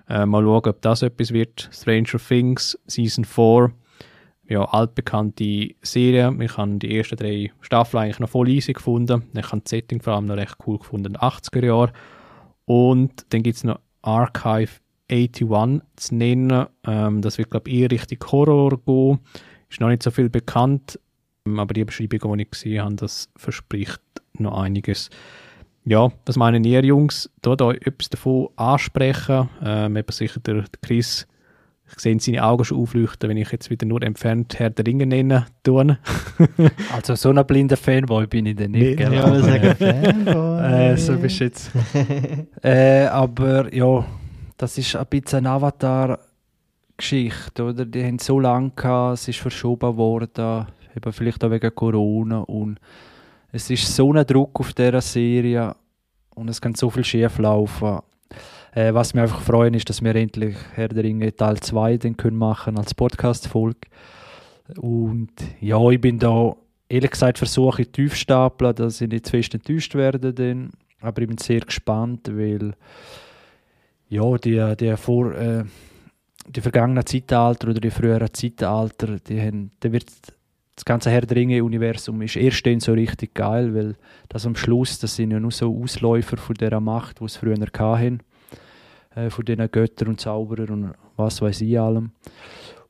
Äh, mal schauen, ob das etwas wird. Stranger Things, Season 4, ja, altbekannte Serie. Ich habe die ersten drei Staffeln eigentlich noch voll easy gefunden. Ich habe das Setting vor allem noch recht cool gefunden, 80er Jahre. Und dann gibt es noch Archive 81 zu nennen. Ähm, das wird, glaube ich, eher Richtung Horror gehen. Ist noch nicht so viel bekannt, aber die Beschreibung, die ich gesehen habe, das verspricht noch einiges. Ja, was meinen ihr Jungs? Da da etwas davon ansprechen. Ähm, eben sicher der, der Chris, ich sehe seine Augen schon aufleuchten, wenn ich jetzt wieder nur entfernt Herr der Ringe nennen tue. also so ein blinder Fanboy bin ich denn nicht, gell? Ja, aber, sagen Fanboy. äh, so bist du jetzt. äh, aber ja, das ist ein bisschen eine Avatar-Geschichte, oder? Die haben so lange gehabt, es ist verschoben worden, eben vielleicht auch wegen Corona und es ist so ein Druck auf dieser Serie und es kann so viel schief laufen. Äh, was mich einfach freuen ist, dass wir endlich Herr der Ringe Teil 2 den können machen als Podcast-Folge. Und ja, ich bin da ehrlich gesagt versuche ich tief stapeln, dass ich nicht zu fest enttäuscht werde. Dann. Aber ich bin sehr gespannt, weil ja, die, die, vor, äh, die vergangenen Zeitalter oder die früheren Zeitalter, die haben, da wird das ganze Herr der Ringe-Universum ist erst so richtig geil, weil das am Schluss, das sind ja nur so Ausläufer von dieser Macht, die es früher hatten, äh, von diesen Göttern und Zauberern und was weiß ich allem.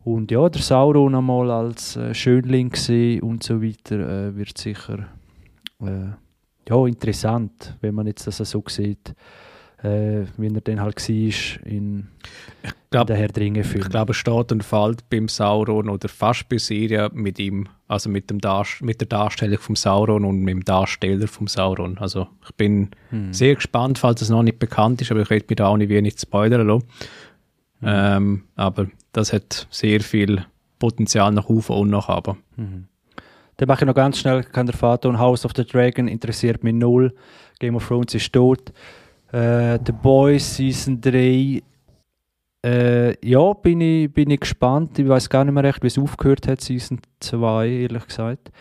Und ja, der Sauron einmal als äh, Schönling gesehen und so weiter, äh, wird sicher äh, ja, interessant, wenn man jetzt das so sieht äh, wie er dann halt war in, glaub, in der Herr Dringe Film. Ich glaube, es steht und fällt beim Sauron oder fast bei Syria mit ihm, also mit, dem mit der Darstellung vom Sauron und mit dem Darsteller vom Sauron. Also ich bin hm. sehr gespannt, falls es noch nicht bekannt ist, aber ich werde mir da auch nicht wenig spoilern lassen. Hm. Ähm, aber das hat sehr viel Potenzial nach oben und nach aber. Mhm. Dann mache ich noch ganz schnell, kann der Vater und House of the Dragon interessiert mich null. Game of Thrones ist tot. Äh, The Boys Season 3. Äh, ja, bin ich, bin ich gespannt. Ich weiß gar nicht mehr recht, wie es aufgehört hat, Season 2, ehrlich gesagt.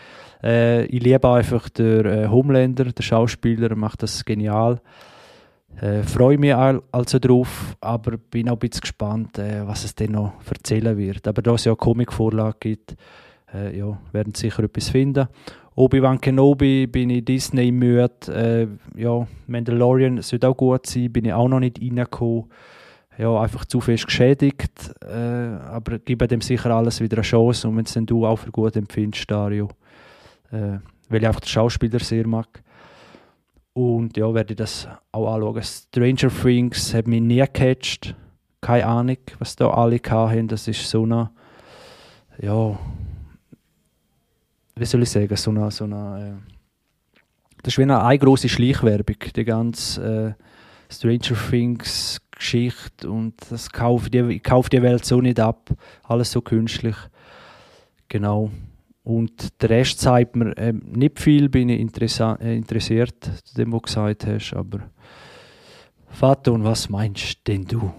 Äh, ich liebe einfach den äh, Homelander, der Schauspieler, macht das genial. Äh, Freue mich also drauf, aber bin auch ein bisschen gespannt, äh, was es denn noch erzählen wird. Aber da es ja eine Comic-Vorlage gibt, äh, ja, werden sicher etwas finden. Obi-Wan Kenobi bin ich Disney müde. Äh, ja, Mandalorian sollte auch gut sein, bin ich auch noch nicht reingekommen. Ja, einfach zu fest geschädigt. Äh, aber gebe dem sicher alles wieder eine Chance. Und wenn es du auch für gut empfindest, Dario, äh, weil ich einfach den Schauspieler sehr mag. Und ja, werde ich das auch anschauen. Stranger Things hat mich nie gecatcht. Keine Ahnung, was da alle hatten. Das ist so eine, ja, wie soll ich sagen, so eine, so eine äh, das ist wie eine, eine große Schleichwerbung, die ganze äh, Stranger Things Geschichte und das kauft die, kauft die Welt so nicht ab, alles so künstlich. Genau. Und der Rest zeigt mir äh, nicht viel, bin ich äh, interessiert, zu dem, was du gesagt hast, aber Vater, und was meinst denn du?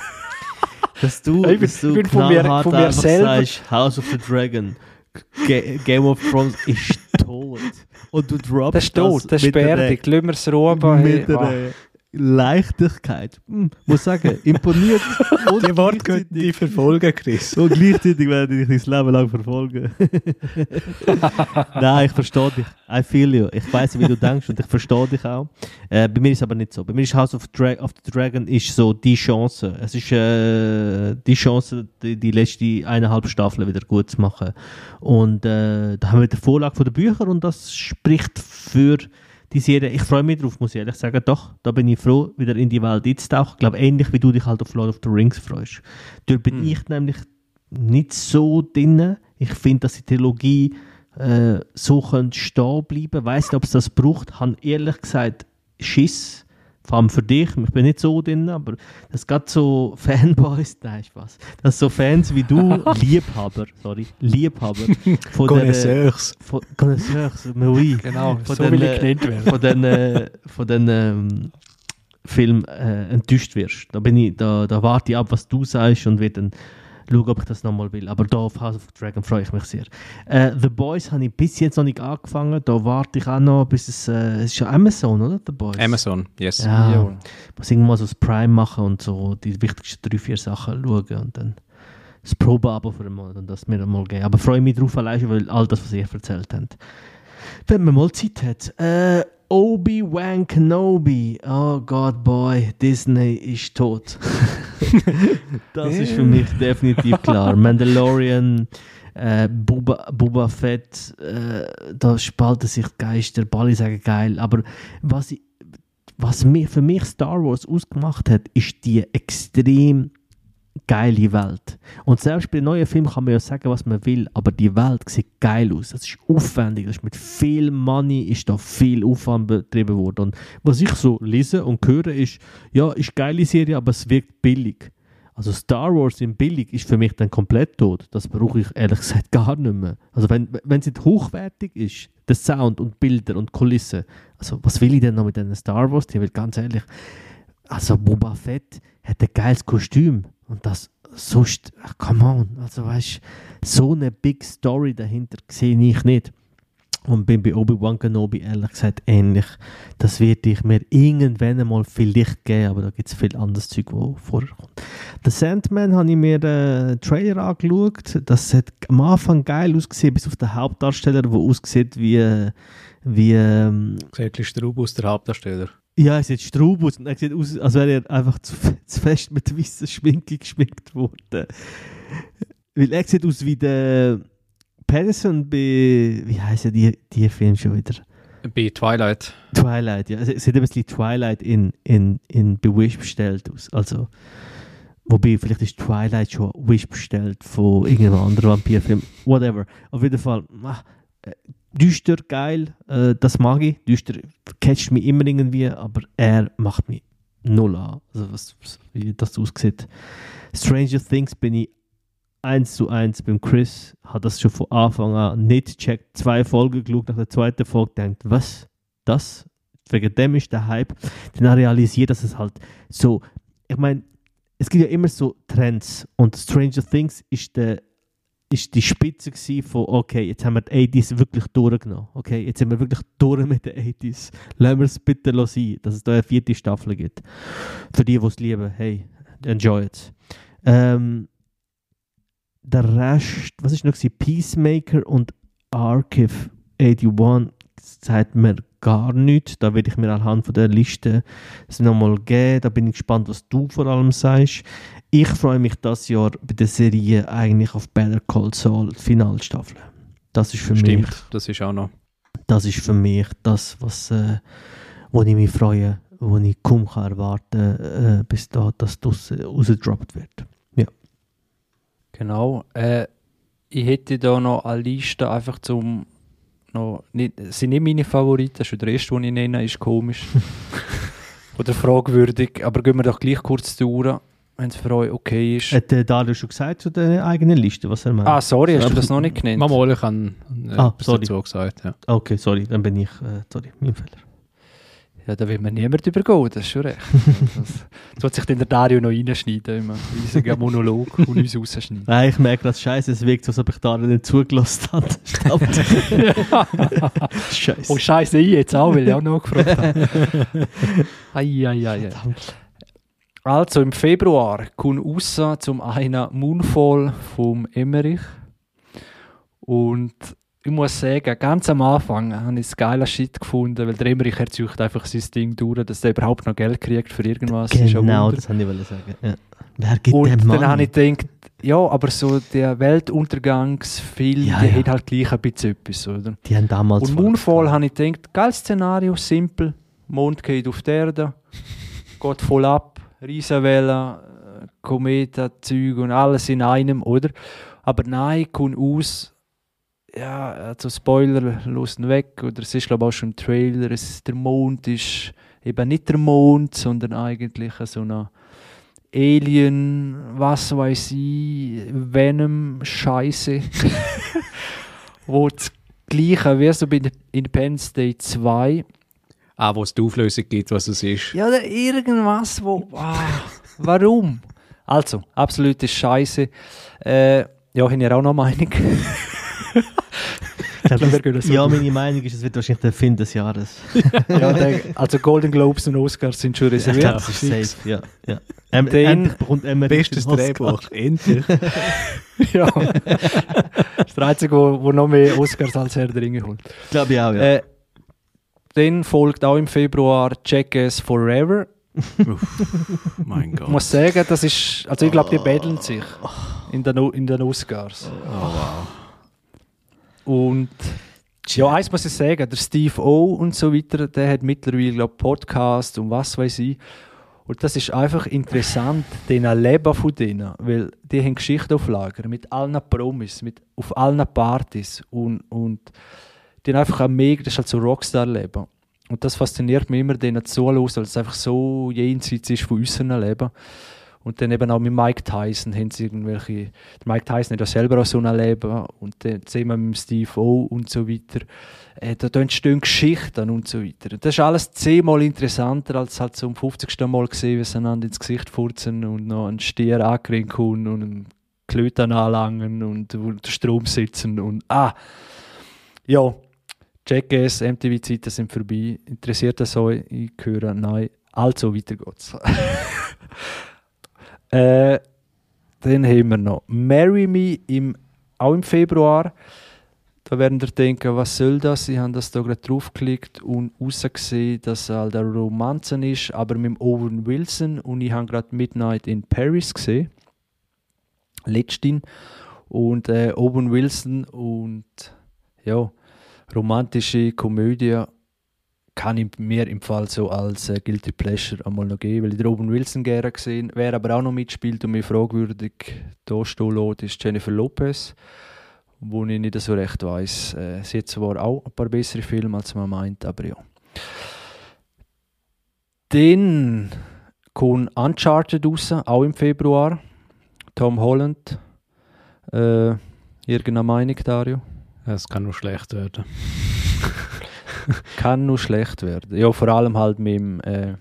dass du, ich bin, dass du von mir, von mir selber sagst, House of the Dragon Game of Thrones ist tot. Und du droppst das. Ist tot, das ist beerdigt. Lassen wir es. Mit der Leichtigkeit. Hm, muss sagen, imponiert. die Worte können dich verfolgen, Chris. Und gleichzeitig werde ich dich das Leben lang verfolgen. Nein, ich verstehe dich. I feel you. Ich weiß, wie du denkst und ich verstehe dich auch. Äh, bei mir ist es aber nicht so. Bei mir ist House of, Dra of the Dragon ist so die Chance. Es ist äh, die Chance, die, die letzte eineinhalb Staffel wieder gut zu machen. Und äh, da haben wir die Vorlage von den Büchern und das spricht für die Serie, ich freue mich drauf, muss ich ehrlich sagen. Doch, da bin ich froh, wieder in die Welt einzutauchen. Ich glaube, ähnlich wie du dich halt auf Lord of the Rings freust. Dort bin mm. ich nämlich nicht so drin. Ich finde, dass die Trilogie äh, so stehen bleiben. Weiß nicht, ob es das braucht. Habe ehrlich gesagt Schiss vor allem für dich, ich bin nicht so drin, aber das geht so Fanboys, nein, Spaß. Das so Fans wie du, Liebhaber, sorry, Liebhaber von Connoisseurs. Von Connoisseurs, oui. Genau, von so den, will ich genannt werden. Von den, äh, von den ähm, Film äh, enttäuscht wirst. Da, bin ich, da, da warte ich ab, was du sagst und werde dann schauen, ob ich das nochmal will. Aber da auf House of Dragon freue ich mich sehr. Äh, The Boys habe ich bis jetzt noch nicht angefangen. Da warte ich auch noch, bis es, äh, es ist ja Amazon, oder? The Boys. Amazon, yes. Ja, ja. muss irgendwann so das Prime machen und so die wichtigsten drei, vier Sachen schauen und dann das Probeabo für einen Monat und das mir mal geben. Aber freue mich drauf allein, weil all das, was ihr erzählt habt. Wenn man mal Zeit hat. Äh, Obi-Wan Kenobi. Oh Gott, boy, Disney ist tot. das ist für mich definitiv klar. Mandalorian Äh, Boba, Boba Fett, äh, da spalten sich Geister, Bali sagen geil, aber was, ich, was mir, für mich Star Wars ausgemacht hat, ist die extrem geile Welt. Und selbst bei neuen Filmen kann man ja sagen, was man will, aber die Welt sieht geil aus. Das ist aufwendig, das ist mit viel Money ist da viel Aufwand betrieben worden. Und was ich so lese und höre, ist, ja, ist geile Serie, aber es wirkt billig. Also Star Wars in billig ist für mich dann komplett tot. Das brauche ich ehrlich gesagt gar nicht mehr. Also wenn, wenn es nicht hochwertig ist, der Sound und Bilder und Kulissen, also was will ich denn noch mit einem Star Wars? Ich will ganz ehrlich, also Boba Fett hat ein geiles Kostüm und das sonst, ach, come on, also weißt so eine Big Story dahinter sehe ich nicht. Und bin bei Obi-Wan Kenobi ehrlich gesagt ähnlich. Das werde ich mir irgendwann einmal vielleicht geben, aber da gibt es viel anderes Zeug, wo vorher kommt. The Sandman habe ich mir den Trailer angeschaut. Das hat am Anfang geil ausgesehen, bis auf den Hauptdarsteller, der aussieht wie... wie ähm, Straub aus der Hauptdarsteller. Ja, er sieht Straub aus und er sieht aus, als wäre er einfach zu, zu fest mit weißer Schminke geschminkt worden. Weil er sieht aus wie der Patterson bei, wie heißt die, die Film schon wieder? Bei Twilight. Twilight, ja. Es sieht ein bisschen Twilight in, in, in bei Wish bestellt aus. Also, wobei, vielleicht ist Twilight schon Wish bestellt von irgendeinem anderen Vampirfilm. Whatever. Auf jeden Fall, ach, äh, düster, geil, äh, das mag ich. Düster catcht mich immer irgendwie, aber er macht mich null an. Also, was, wie das aussieht. Stranger Things bin ich eins zu eins beim Chris, hat das schon von Anfang an nicht gecheckt. Zwei Folgen geschaut, nach der zweiten Folge denkt, was? Das? Wegen dem ist der Hype. Dann realisiert, dass es halt so, ich meine, es gibt ja immer so Trends und Stranger Things ist der ist die Spitze von, okay, jetzt haben wir die 80s wirklich durchgenommen. Okay, jetzt sind wir wirklich durch mit den 80s. Lassen wir es bitte sein, dass es da eine vierte Staffel gibt. Für die, die es lieben, hey, enjoy it. Ähm, der Rest, was ist noch? Peacemaker und Archive 81 sagt mir gar nichts. Da werde ich mir anhand von der Liste es nochmal geben. Da bin ich gespannt, was du vor allem sagst. Ich freue mich das Jahr bei der Serie eigentlich auf Better Call Saul Finalstaffel. Das ist für Stimmt, mich. das ist auch noch. Das ist für mich das, was äh, wo ich mich freue, wo ich kaum kann erwarten äh, bis da das rausgedroppt wird. Genau. Äh, ich hätte da noch eine Liste einfach zum. Noch nicht, sind nicht meine Favoriten, schon der erste, den ich nenne, ist komisch. Oder fragwürdig. Aber gehen wir doch gleich kurz durch, wenn es für euch okay ist. Hat der Dario schon gesagt zu der eigenen Liste, was er meint? Ah, sorry, hast du das noch nicht genannt? Mama, ich habe äh, ah, sorry. dazu gesagt. Ja. Okay, sorry, dann bin ich, äh, sorry, mein Fehler. Ja, da will man niemand übergehen, das ist schon recht. das, das wird sich dann der Dario noch reinschneiden, immer. Riesiger Monolog und uns rausschneiden. Nein, ich merke das Scheiße, es wirkt so, als ob ich Dario nicht zugelassen habe. Scheiße. Oh, Scheiße, ich jetzt auch, weil ich auch noch gefragt habe. Eieiei. Also im Februar kommt raus zum einen Moonfall vom Emmerich. Und ich muss sagen, ganz am Anfang habe ich es geiler Shit gefunden, weil der Emmerich erzeugt einfach sein Ding durch, dass er überhaupt noch Geld kriegt für irgendwas. Genau, das wollte ich sagen. Ja. Wer gibt Und dem dann habe ich gedacht, ja, aber so der Weltuntergangsfilm, ja, der ja. hat halt gleich ein bisschen etwas, oder? Die haben damals... Und Moonfall habe ich gedacht, geiles Szenario, simpel, Mond geht auf die Erde, geht voll ab, Riesenwelle, Kometen, Zeug und alles in einem, oder? Aber nein, kommt aus ja, also Spoiler, losen weg, oder es ist glaube ich auch schon im Trailer, es, der Mond ist eben nicht der Mond, sondern eigentlich so eine Alien, was weiß ich, Venom-Scheiße, wo das Gleiche wie so bei Independence Day 2. Ah, wo es die Auflösung gibt, was es ist. Ja, oder irgendwas, wo. Ah, warum? Also, absolute Scheiße. Äh, ja, ich habe ja auch noch Meinung. das, ja, meine Meinung ist, es wird wahrscheinlich der Film des Jahres. ja, der, also Golden Globes und Oscars sind schon reserviert. Ja, das ist safe, ja. ja. Ähm, Den bekommt Emma bestes Drehbuch, endlich. ja. Das ist der Einzige, wo, wo noch mehr Oscars als Herr der Ringe holt. Glaube ich auch, ja. Äh, dann folgt auch im Februar Jackass Forever. mein Gott. Ich muss sagen, das ist, also ich glaube, die betteln sich in den, in den Oscars. Oh, wow. Und ja, eins muss ich sagen, der Steve O und so weiter, der hat mittlerweile, glaube Podcast und was weiß ich. Und das ist einfach interessant, den Leben von denen, weil die haben Geschichte auf Lager, mit allen Promis, mit, auf allen Partys und, und die haben einfach ein mega, das ist halt so Rockstar-Leben. Und das fasziniert mich immer, denen zuzuhören, weil es einfach so jenseits ist von unserem Leben. Und dann eben auch mit Mike Tyson haben sie irgendwelche. Mike Tyson hat ja selber auch so ein Leben. Und dann sehen wir mit Steve O und so weiter. Äh, da entstehen Geschichten und so weiter. Das ist alles zehnmal interessanter, als halt so um 50. Mal gesehen, wie sie einander ins Gesicht furzen und noch einen Stier kommen und einen Klöten anlangen und unter Strom sitzen und ah. Ja, Jackass, MTV-Zeiten sind vorbei. Interessiert das euch? Ich höre, nein. Also, weiter geht's. Äh, dann haben wir noch Marry Me im, auch im Februar. Da werden ihr denken, was soll das? Ich habe das da gerade draufgeklickt und rausgesehen, dass es halt eine Romanze ist, aber mit Owen Wilson. Und ich habe gerade Midnight in Paris gesehen. Letztin. Und äh, Owen Wilson und ja, romantische Komödie kann ich mir im Fall so als äh, Guilty Pleasure einmal noch geben, weil ich Robin Wilson gerne gesehen Wer aber auch noch mitspielt und mir fragwürdig da stehen lässt, ist Jennifer Lopez, wo ich nicht so recht weiß. Äh, sie hat zwar auch ein paar bessere Filme, als man meint, aber ja. Dann kommt Uncharted raus, auch im Februar. Tom Holland. Äh, irgendeine Meinung, Dario? Es kann nur schlecht werden. kann nur schlecht werden. Ja, vor allem halt mit dem. Äh,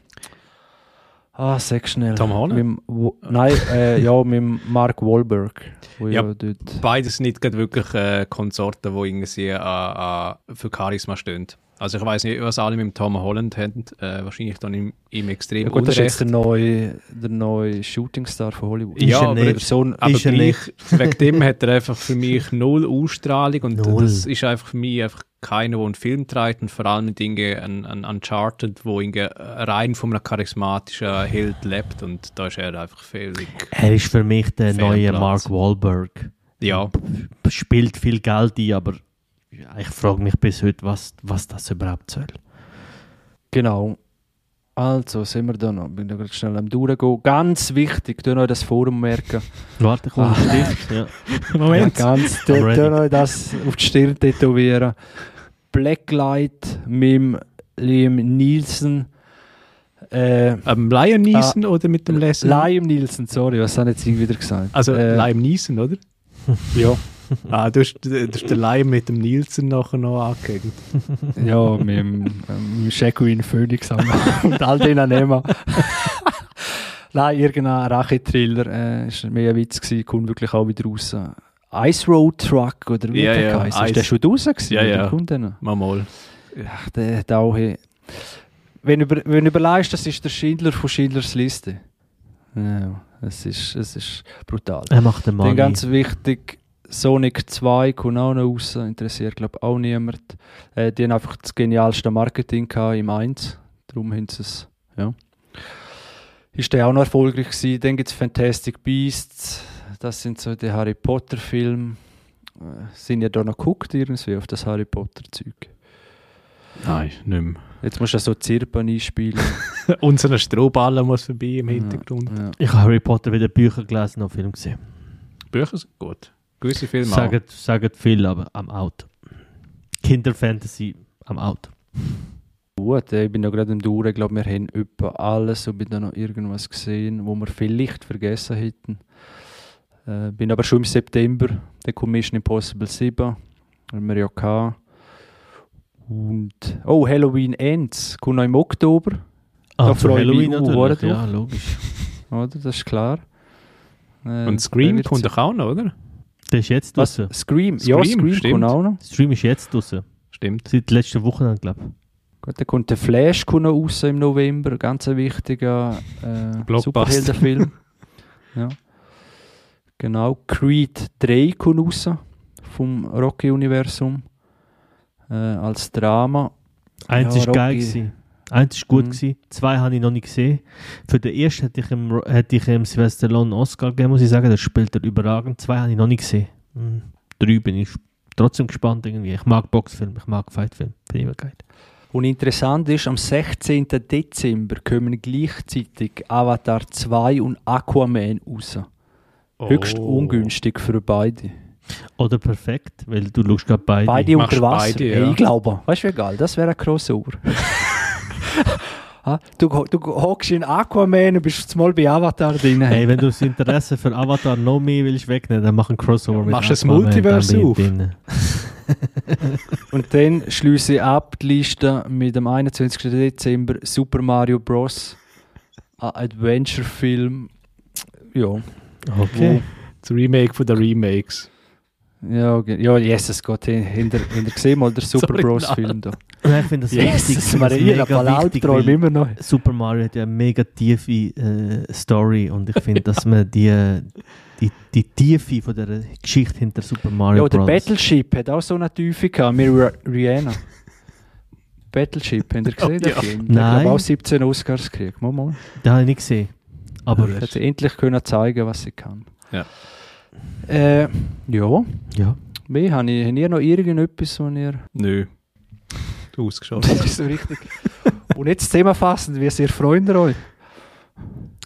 ah, sag schnell. Tom Holland? Mit, nein, äh, ja, mit Mark Wahlberg. Ja, ja beides nicht wirklich äh, Konsorten, die irgendwie äh, für Charisma stehen. Also ich weiß nicht, was alle mit dem Tom Holland haben. Äh, wahrscheinlich dann im, im extrem ja, gut, Das ist jetzt der neue, der neue Shootingstar von Hollywood. Ja, aber, nicht. So aber gleich, wegen dem hat er einfach für mich null Ausstrahlung und null. das ist einfach für mich einfach keiner, der einen Film trägt und vor allem Dinge an, an Uncharted, wo rein von einem charismatischen Held lebt und da ist er einfach völlig. Er ist für mich der neue Mark Wahlberg. Ja. Spielt viel Geld ein, aber ich frage mich bis heute, was, was das überhaupt soll. Genau. Also, sind wir da noch? Bin da gerade schnell am Durchgehen. Ganz wichtig, tu noch das Forum merken. Warte, komm, ah. Stift. Ja. Moment. Ja, ganz, tu noch das auf die Stirn tätowieren. Blacklight mit Liam Nielsen. Äh, ähm, Liam Nielsen ah, oder mit dem Lesen? Liam Nielsen, sorry, was habe ich jetzt wieder gesagt? Also äh, Liam Nielsen, oder? ja. ah, du hast, du hast den Leim mit dem Nielsen nachher noch angehängt. ja, mit dem, ähm, Shaquin Phoenix und all denen nehmen. Nein, irgendein Rache-Thriller. Äh, ist mehr ein Witz gewesen, kommt wirklich auch wieder raus. Ice Road Truck oder wie ja, der ja, heißt. Ist der schon raus gewesen? Ja, ja. Noch? Mal mal. Ja, der hat auch... Wenn, über, wenn du überlegst, das ist der Schindler von Schindlers Liste. Ja, es ist, es ist brutal. Er macht den Mann. ganz wichtig, Sonic 2 kommt auch noch raus, interessiert glaube auch niemand. Äh, die haben einfach das genialste Marketing im 1, darum haben sie es, ja. Ist der auch noch erfolgreich gewesen. Dann gibt es Fantastic Beasts, das sind so die Harry Potter Filme. Äh, sind ja da noch geguckt irgendwie auf das Harry Potter Zeug? Nein, nicht mehr. Jetzt musst du so Zirpen einspielen. Unsere Strohballen muss vorbei im Hintergrund. Ja, ja. Ich habe Harry Potter weder Bücher gelesen noch Film gesehen. Bücher sind gut. Gewisse Filme sagen, auch. Sagen viel, aber am Auto. Kinderfantasy am Auto. Gut, ich bin noch gerade im Durch. Ich glaube, wir haben etwa alles und bin da noch irgendwas gesehen, wo wir vielleicht vergessen hätten. Äh, bin aber schon im September. Der kommt Mission Impossible 7. Haben wir ja gehabt. Und, oh, Halloween Ends kommt noch im Oktober. Ah, da freue Halloween ich mich natürlich, ja, logisch. oder, das ist klar. Äh, Und Scream kommt doch auch noch, oder? Der ist jetzt draußen. Scream? Scream? Ja, Scream stimmt. kommt auch noch. Stream ist jetzt draußen. Stimmt. Seit letzter Woche, glaube ich. Gut, dann kommt der Flash kommt noch raus im November. Ganz ein wichtiger äh, Superheldenfilm. ja. Genau. Creed 3 kommt raus vom Rocky-Universum. Äh, als Drama. Eins ja, ist geil gewesen. Eins war gut, mhm. gewesen. zwei habe ich noch nicht gesehen. Für den ersten hätte ich ihm, hätte ich ihm Sylvester Stallone Oscar gegeben, muss ich sagen. Das spielt er überragend. Zwei habe ich noch nicht gesehen. Mhm. Drei bin ich trotzdem gespannt irgendwie. Ich mag Boxfilme, ich mag Fightfilme. Finde ich immer geil. Und interessant ist, am 16. Dezember kommen gleichzeitig Avatar 2 und Aquaman raus. Oh. Höchst ungünstig für beide. Oder perfekt, weil du schaust gerade beide. Beide unter Wasser. Beide, ja. hey, ich glaube, weißt du wie geil, das wäre ein Crossover. Du, du hockst in Aquaman und bist mal bei Avatar drin. Hey, wenn du das Interesse für Avatar noch mehr willst wegnehmen, dann mach ein Crossover ja, mit Machst Aquaman. Machst das Multiverse auf. und dann schließe ich ab die Liste mit dem 21. Dezember Super Mario Bros. Adventure-Film. Ja. Okay. Das Remake von den Remakes. Ja, okay. ja, Jesus Gott, hinter, hinter gesehen mal der Super Bros Film da. Ja, ich finde das yes, wichtig. Maria, Albtraum immer noch. Super Mario hat ja eine mega tiefe äh, Story und ich finde, dass man die, die, die Tiefe von der Geschichte hinter Super Mario Ja, der Battleship hat auch so eine Tiefe gehabt, mit Rihanna. Battleship, habt ihr gesehen, oh, den ja. Film? Der Nein. auch 17 Oscars gekriegt. Mal, mal. Den habe ich nicht gesehen. Aber hat sie endlich können zeigen, was sie kann. Ja. Äh, ja. Ja. Mehr habe ich. Habt ihr noch irgendetwas, was ihr... Nö. Du ausgeschaut. das ist so richtig. Und jetzt zusammenfassend, wie sehr freuen ihr euch?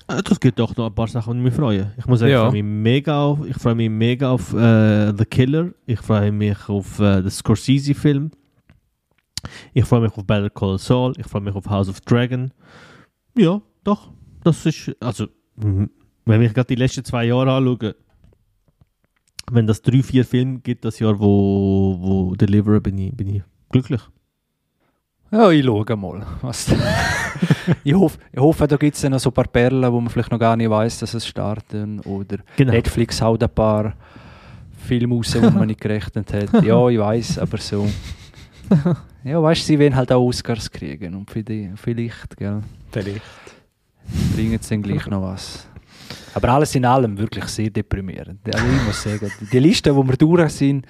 Äh, das gibt doch noch ein paar Sachen, die mich freuen. Ich muss sagen, ja. ich freue mich mega auf, ich freue mich mega auf äh, The Killer. Ich freue mich auf äh, den Scorsese-Film. Ich freue mich auf Better Call Saul. Ich freue mich auf House of Dragon. Ja, doch. Das ist, also, wenn ich gerade die letzten zwei Jahre anschaue, wenn das drei, vier Filme gibt, das Jahr, wo, wo deliveren, bin ich, bin ich glücklich. Ja, ich schaue mal. Was ich, hoffe, ich hoffe, da gibt es noch so ein paar Perlen, wo man vielleicht noch gar nicht weiß, dass es starten. Oder genau. Netflix haut ein paar Filme raus, die man nicht gerechnet hat. Ja, ich weiß, aber so. Ja, weißt du, sie werden halt auch Oscars kriegen. Und vielleicht, gell? Vielleicht. Bringen sie dann gleich noch was. Aber alles in allem wirklich sehr deprimierend. Also ich muss sagen, die Liste, wo wir durch sind,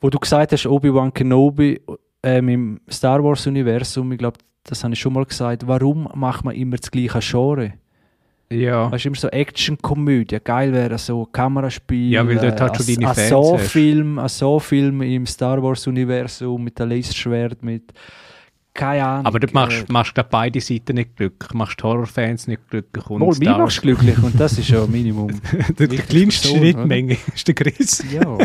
wo du gesagt hast, Obi-Wan Kenobi ähm, im Star Wars-Universum, ich glaube, das habe ich schon mal gesagt, warum macht man immer das gleiche Genre? Ja. Weißt du, immer so Action-Komödie. Geil wäre so Kameraspiel. Ja, weil dort halt schon deine Fans so Film, Ein so Film im Star Wars-Universum mit dem Laserschwert, mit keine Ahnung. Aber du machst, äh, machst glaub, beide Seiten nicht glücklich. Du machst Horrorfans nicht glücklich. Und Wohl, mich machst glücklich und das ist ja Minimum. die, die kleinste Schnittmenge ist der Chris. Ja.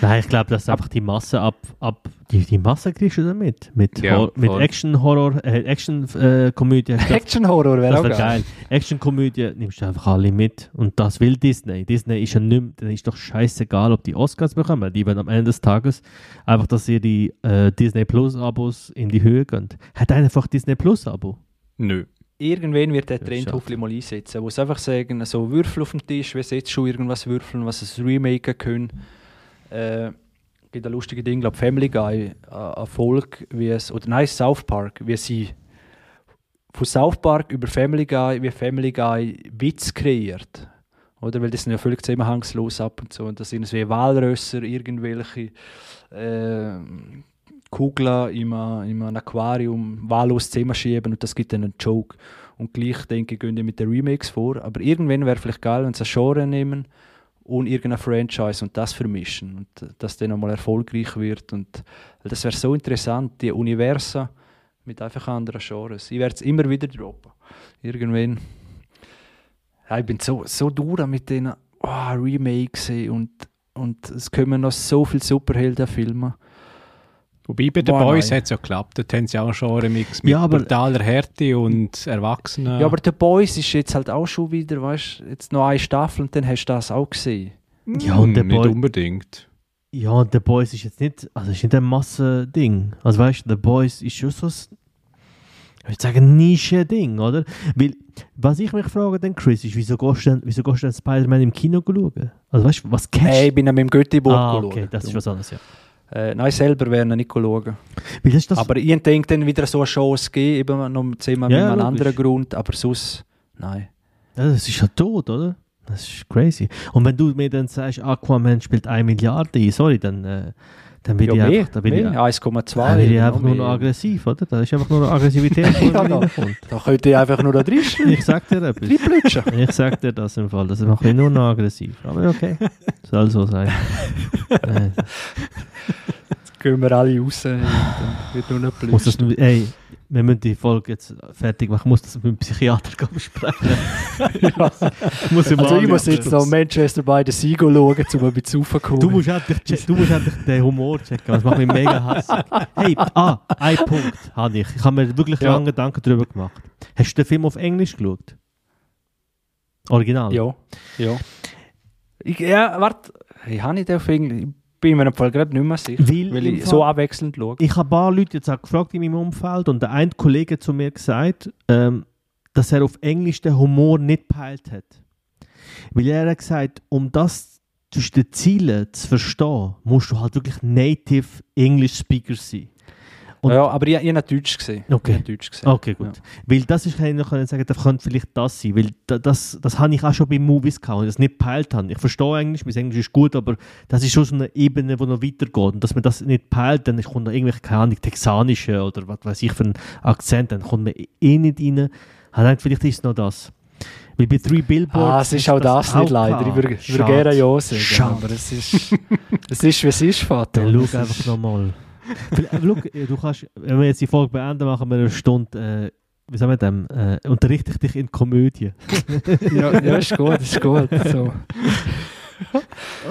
Nein, ich glaube, dass einfach die Masse ab, ab die, die Masse kriegst du damit. Mit, ja, mit Action-Horror, äh, Action-Komödie. Äh, Action-Horror wäre auch geil. geil. Action-Komödie nimmst du einfach alle mit. Und das will Disney. Disney ist ja nicht dann ist doch scheißegal, ob die Oscars bekommen. Die werden am Ende des Tages einfach, dass ihr die äh, Disney Plus-Abos in die Höhe gönnt. Hat einfach Disney Plus-Abo? Nö. Irgendwann wird der Trend hoffentlich mal einsetzen, wo sie einfach sagen, so Würfel auf dem Tisch, sie jetzt schon irgendwas würfeln, was es remaken können. Äh, gibt ein lustiges Ding, glaube Family Guy, Erfolg, wie es, oder nein, South Park, wie sie von South Park über Family Guy, wie Family Guy Witz kreiert. Oder? Weil das sind ja völlig zusammenhangslos ab und so. Und das sind wie Walrösser, irgendwelche äh, Kugeln in einem, Aquarium wahllos zusammenschieben und das gibt dann einen Joke. Und gleich, denke ich, gehen die mit den Remakes vor. Aber irgendwann wäre vielleicht geil, wenn sie ein Genre nehmen und irgendein Franchise und das vermischen und das dann einmal erfolgreich wird und das wäre so interessant, die Universen mit einfach anderen Genres. Ich werde es immer wieder droppen. Irgendwann. Ja, ich bin so, so durch mit den oh, Remakes und, und es kommen noch so viele Superheldenfilme. Wobei bei den oh, Boys hat es ja geklappt. Dort haben sie auch schon einen Mix mit ja, aber, brutaler Härte und Erwachsenen. Ja, aber The Boys ist jetzt halt auch schon wieder, weißt du, jetzt noch eine Staffel und dann hast du das auch gesehen. Ja, und hm, nicht unbedingt. Ja, und The Boys ist jetzt nicht, also ist nicht ein Massending. Also weißt du, The Boys ist schon so ein, ich würde sagen, Nische-Ding, oder? Weil, was ich mich frage, dann Chris, ist, wieso gehst du denn, wieso gehst du denn Spider-Man im Kino schauen? Also weißt du, was kennst du? Hey, ich bin mit dem Göttiburg ah, okay, das ist was anderes, ja. Äh, nein, selber werden nicht schauen. Aber ich denke dann wieder so eine Chance geben, eben noch zehnmal ja, mit einem anderen Grund, aber sonst, nein. Ja, das ist ja tot, oder? Das ist crazy. Und wenn du mir dann sagst, Aquaman spielt eine Milliarde, sorry, dann, äh, Dann bin ja, ich einfach, dann bin ich, 1,2. dann bin ich einfach nur noch aggressiv, oder? Das ist einfach nur noch Aggressivität, die Ja, da. reinkommt. Da könnte ich einfach nur da drin Ich sag dir etwas. Ich sag dir das im Fall. Das macht mich nur noch aggressiv. Aber okay. Soll so sein. Äh, Gehen wir alle raus und dann wird nur noch muss das, ey, wir müssen die Folge jetzt fertig machen. Ich muss das mit dem Psychiater besprechen. muss ich Also ich muss jetzt noch Manchester by the Sea schauen, um ein bisschen raufzukommen. Du musst, endlich, du musst endlich den Humor checken. Das macht mich mega hassig. Hey, ah, ein Punkt habe ich. Ich habe mir wirklich Ja. lange Gedanken darüber gemacht. Hast du den Film auf Englisch geschaut? Original? Ja, ja. Ich, ja, warte. Ich habe nicht auf Englisch. Ich bin mir im Fall gerade nicht mehr sicher, Weil weil, ich Fall- so abwechselnd schaue. Ich habe ein paar Leute jetzt auch gefragt in meinem Umfeld und der eine Kollege hat zu mir gesagt, ähm, dass er auf Englisch den Humor nicht peilt hat. Weil er hat gesagt, um das zwischen den Zielen zu verstehen, musst du halt wirklich native English Speaker sein. Und- ja, aber ich, ich habe Deutsch gesehen. Okay. Deutsch gesehen. Okay, gut. Weil das ist, kann ich noch sagen, das könnte vielleicht das sein. Weil da- das, das habe ich auch schon bei Movies gehabt, und ich das nicht peilt habe. Ich verstehe Englisch, mein Englisch ist gut, aber das ist schon so eine Ebene, die noch weitergeht. Und dass man das nicht peilt, dann kommt noch irgendwelche, keine Ahnung, texanische oder was weiß ich für einen Akzent, dann kommt man eh nicht rein. Ich denke, vielleicht ist es noch das. Weil bei Three Billboards... Ah, es ist auch das nicht leider. Ich würde, würde gerne ja sagen. Aber es ist, es ist, wie es ist, Vater. Dann schau einfach nochmal. Schau, äh, du kannst, wenn wir jetzt die Folge beenden, machen wir eine Stunde, äh, wie sagen wir dem, äh, unterrichte ich dich in Komödie. ja, ja, ist gut, ist gut. So.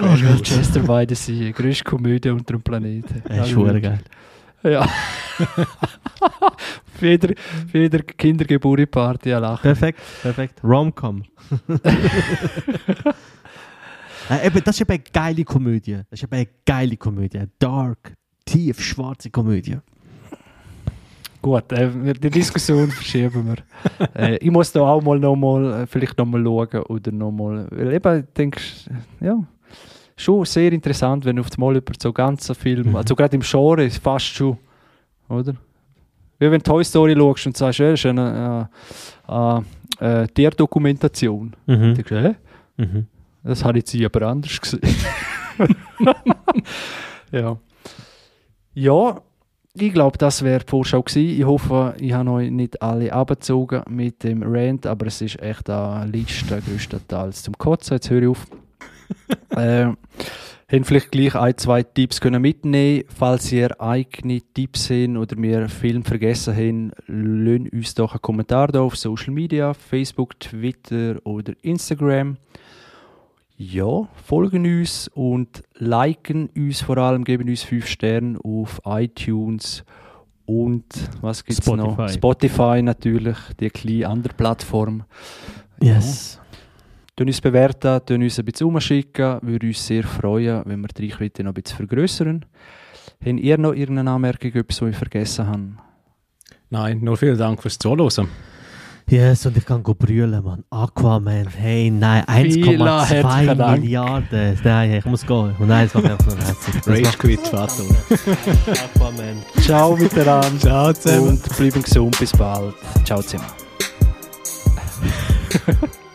Manchester by the Sea, größte Komödie unter dem Planeten. Das ist schon geil. Ja. für jeder, für jeder Kindergeburtstagsparty ein Lachen. Perfekt, perfekt. Rom-Com. äh, eben, das ist eben eine geile Komödie. Das ist eben eine geile Komödie. Dark, tief schwarze Komödie. Gut, äh, die Diskussion verschieben wir. äh, ich muss da auch mal noch mal, äh, vielleicht noch mal schauen oder noch mal, weil eben, ich denke, ja, schon sehr interessant, wenn auf einmal über so ganzen Film, Mhm. also gerade im Genre ist fast schon, oder? Wie wenn du Toy Story schaust und sagst, ja, das ist eine äh, äh, äh, Tierdokumentation. Mhm. Denkst hä? Mhm. Das habe ich jetzt aber anders gesehen. ja. Ja, ich glaube, das wäre die Vorschau gewesen. Ich hoffe, ich habe euch nicht alle abgezogen mit dem Rant, aber es ist echt eine Liste größtenteils zum Kotzen. Jetzt höre ich auf. äh, haben vielleicht gleich ein, zwei Tipps können mitnehmen Falls ihr eigene Tipps habt oder wir einen Film vergessen haben, lasst uns doch einen Kommentar da auf Social Media, Facebook, Twitter oder Instagram. Ja, folgen uns und liken uns vor allem, geben uns 5 Sterne auf iTunes und was gibt es noch? Spotify. Natürlich, die kleine andere Plattform. Yes. Tun uns bewerten, tun uns ein bisschen umschicken, würde uns sehr freuen, wenn wir die Reichweite noch ein bisschen vergrößern. Habt ihr noch irgendeine Anmerkung, etwas, was ich vergessen habe? Nein, nur vielen Dank fürs Zuhören. Yes, und ich kann brüllen, Mann. Aquaman, hey, nein, Vielen 1,2 herzlichen Dank. Milliarden. Nein, ich muss gehen. Und nein, es macht einfach nur herzig. Rage Quit, Vater. Aquaman. Ciao miteinander Ciao zusammen. und bleiben gesund, bis bald. Ciao zusammen.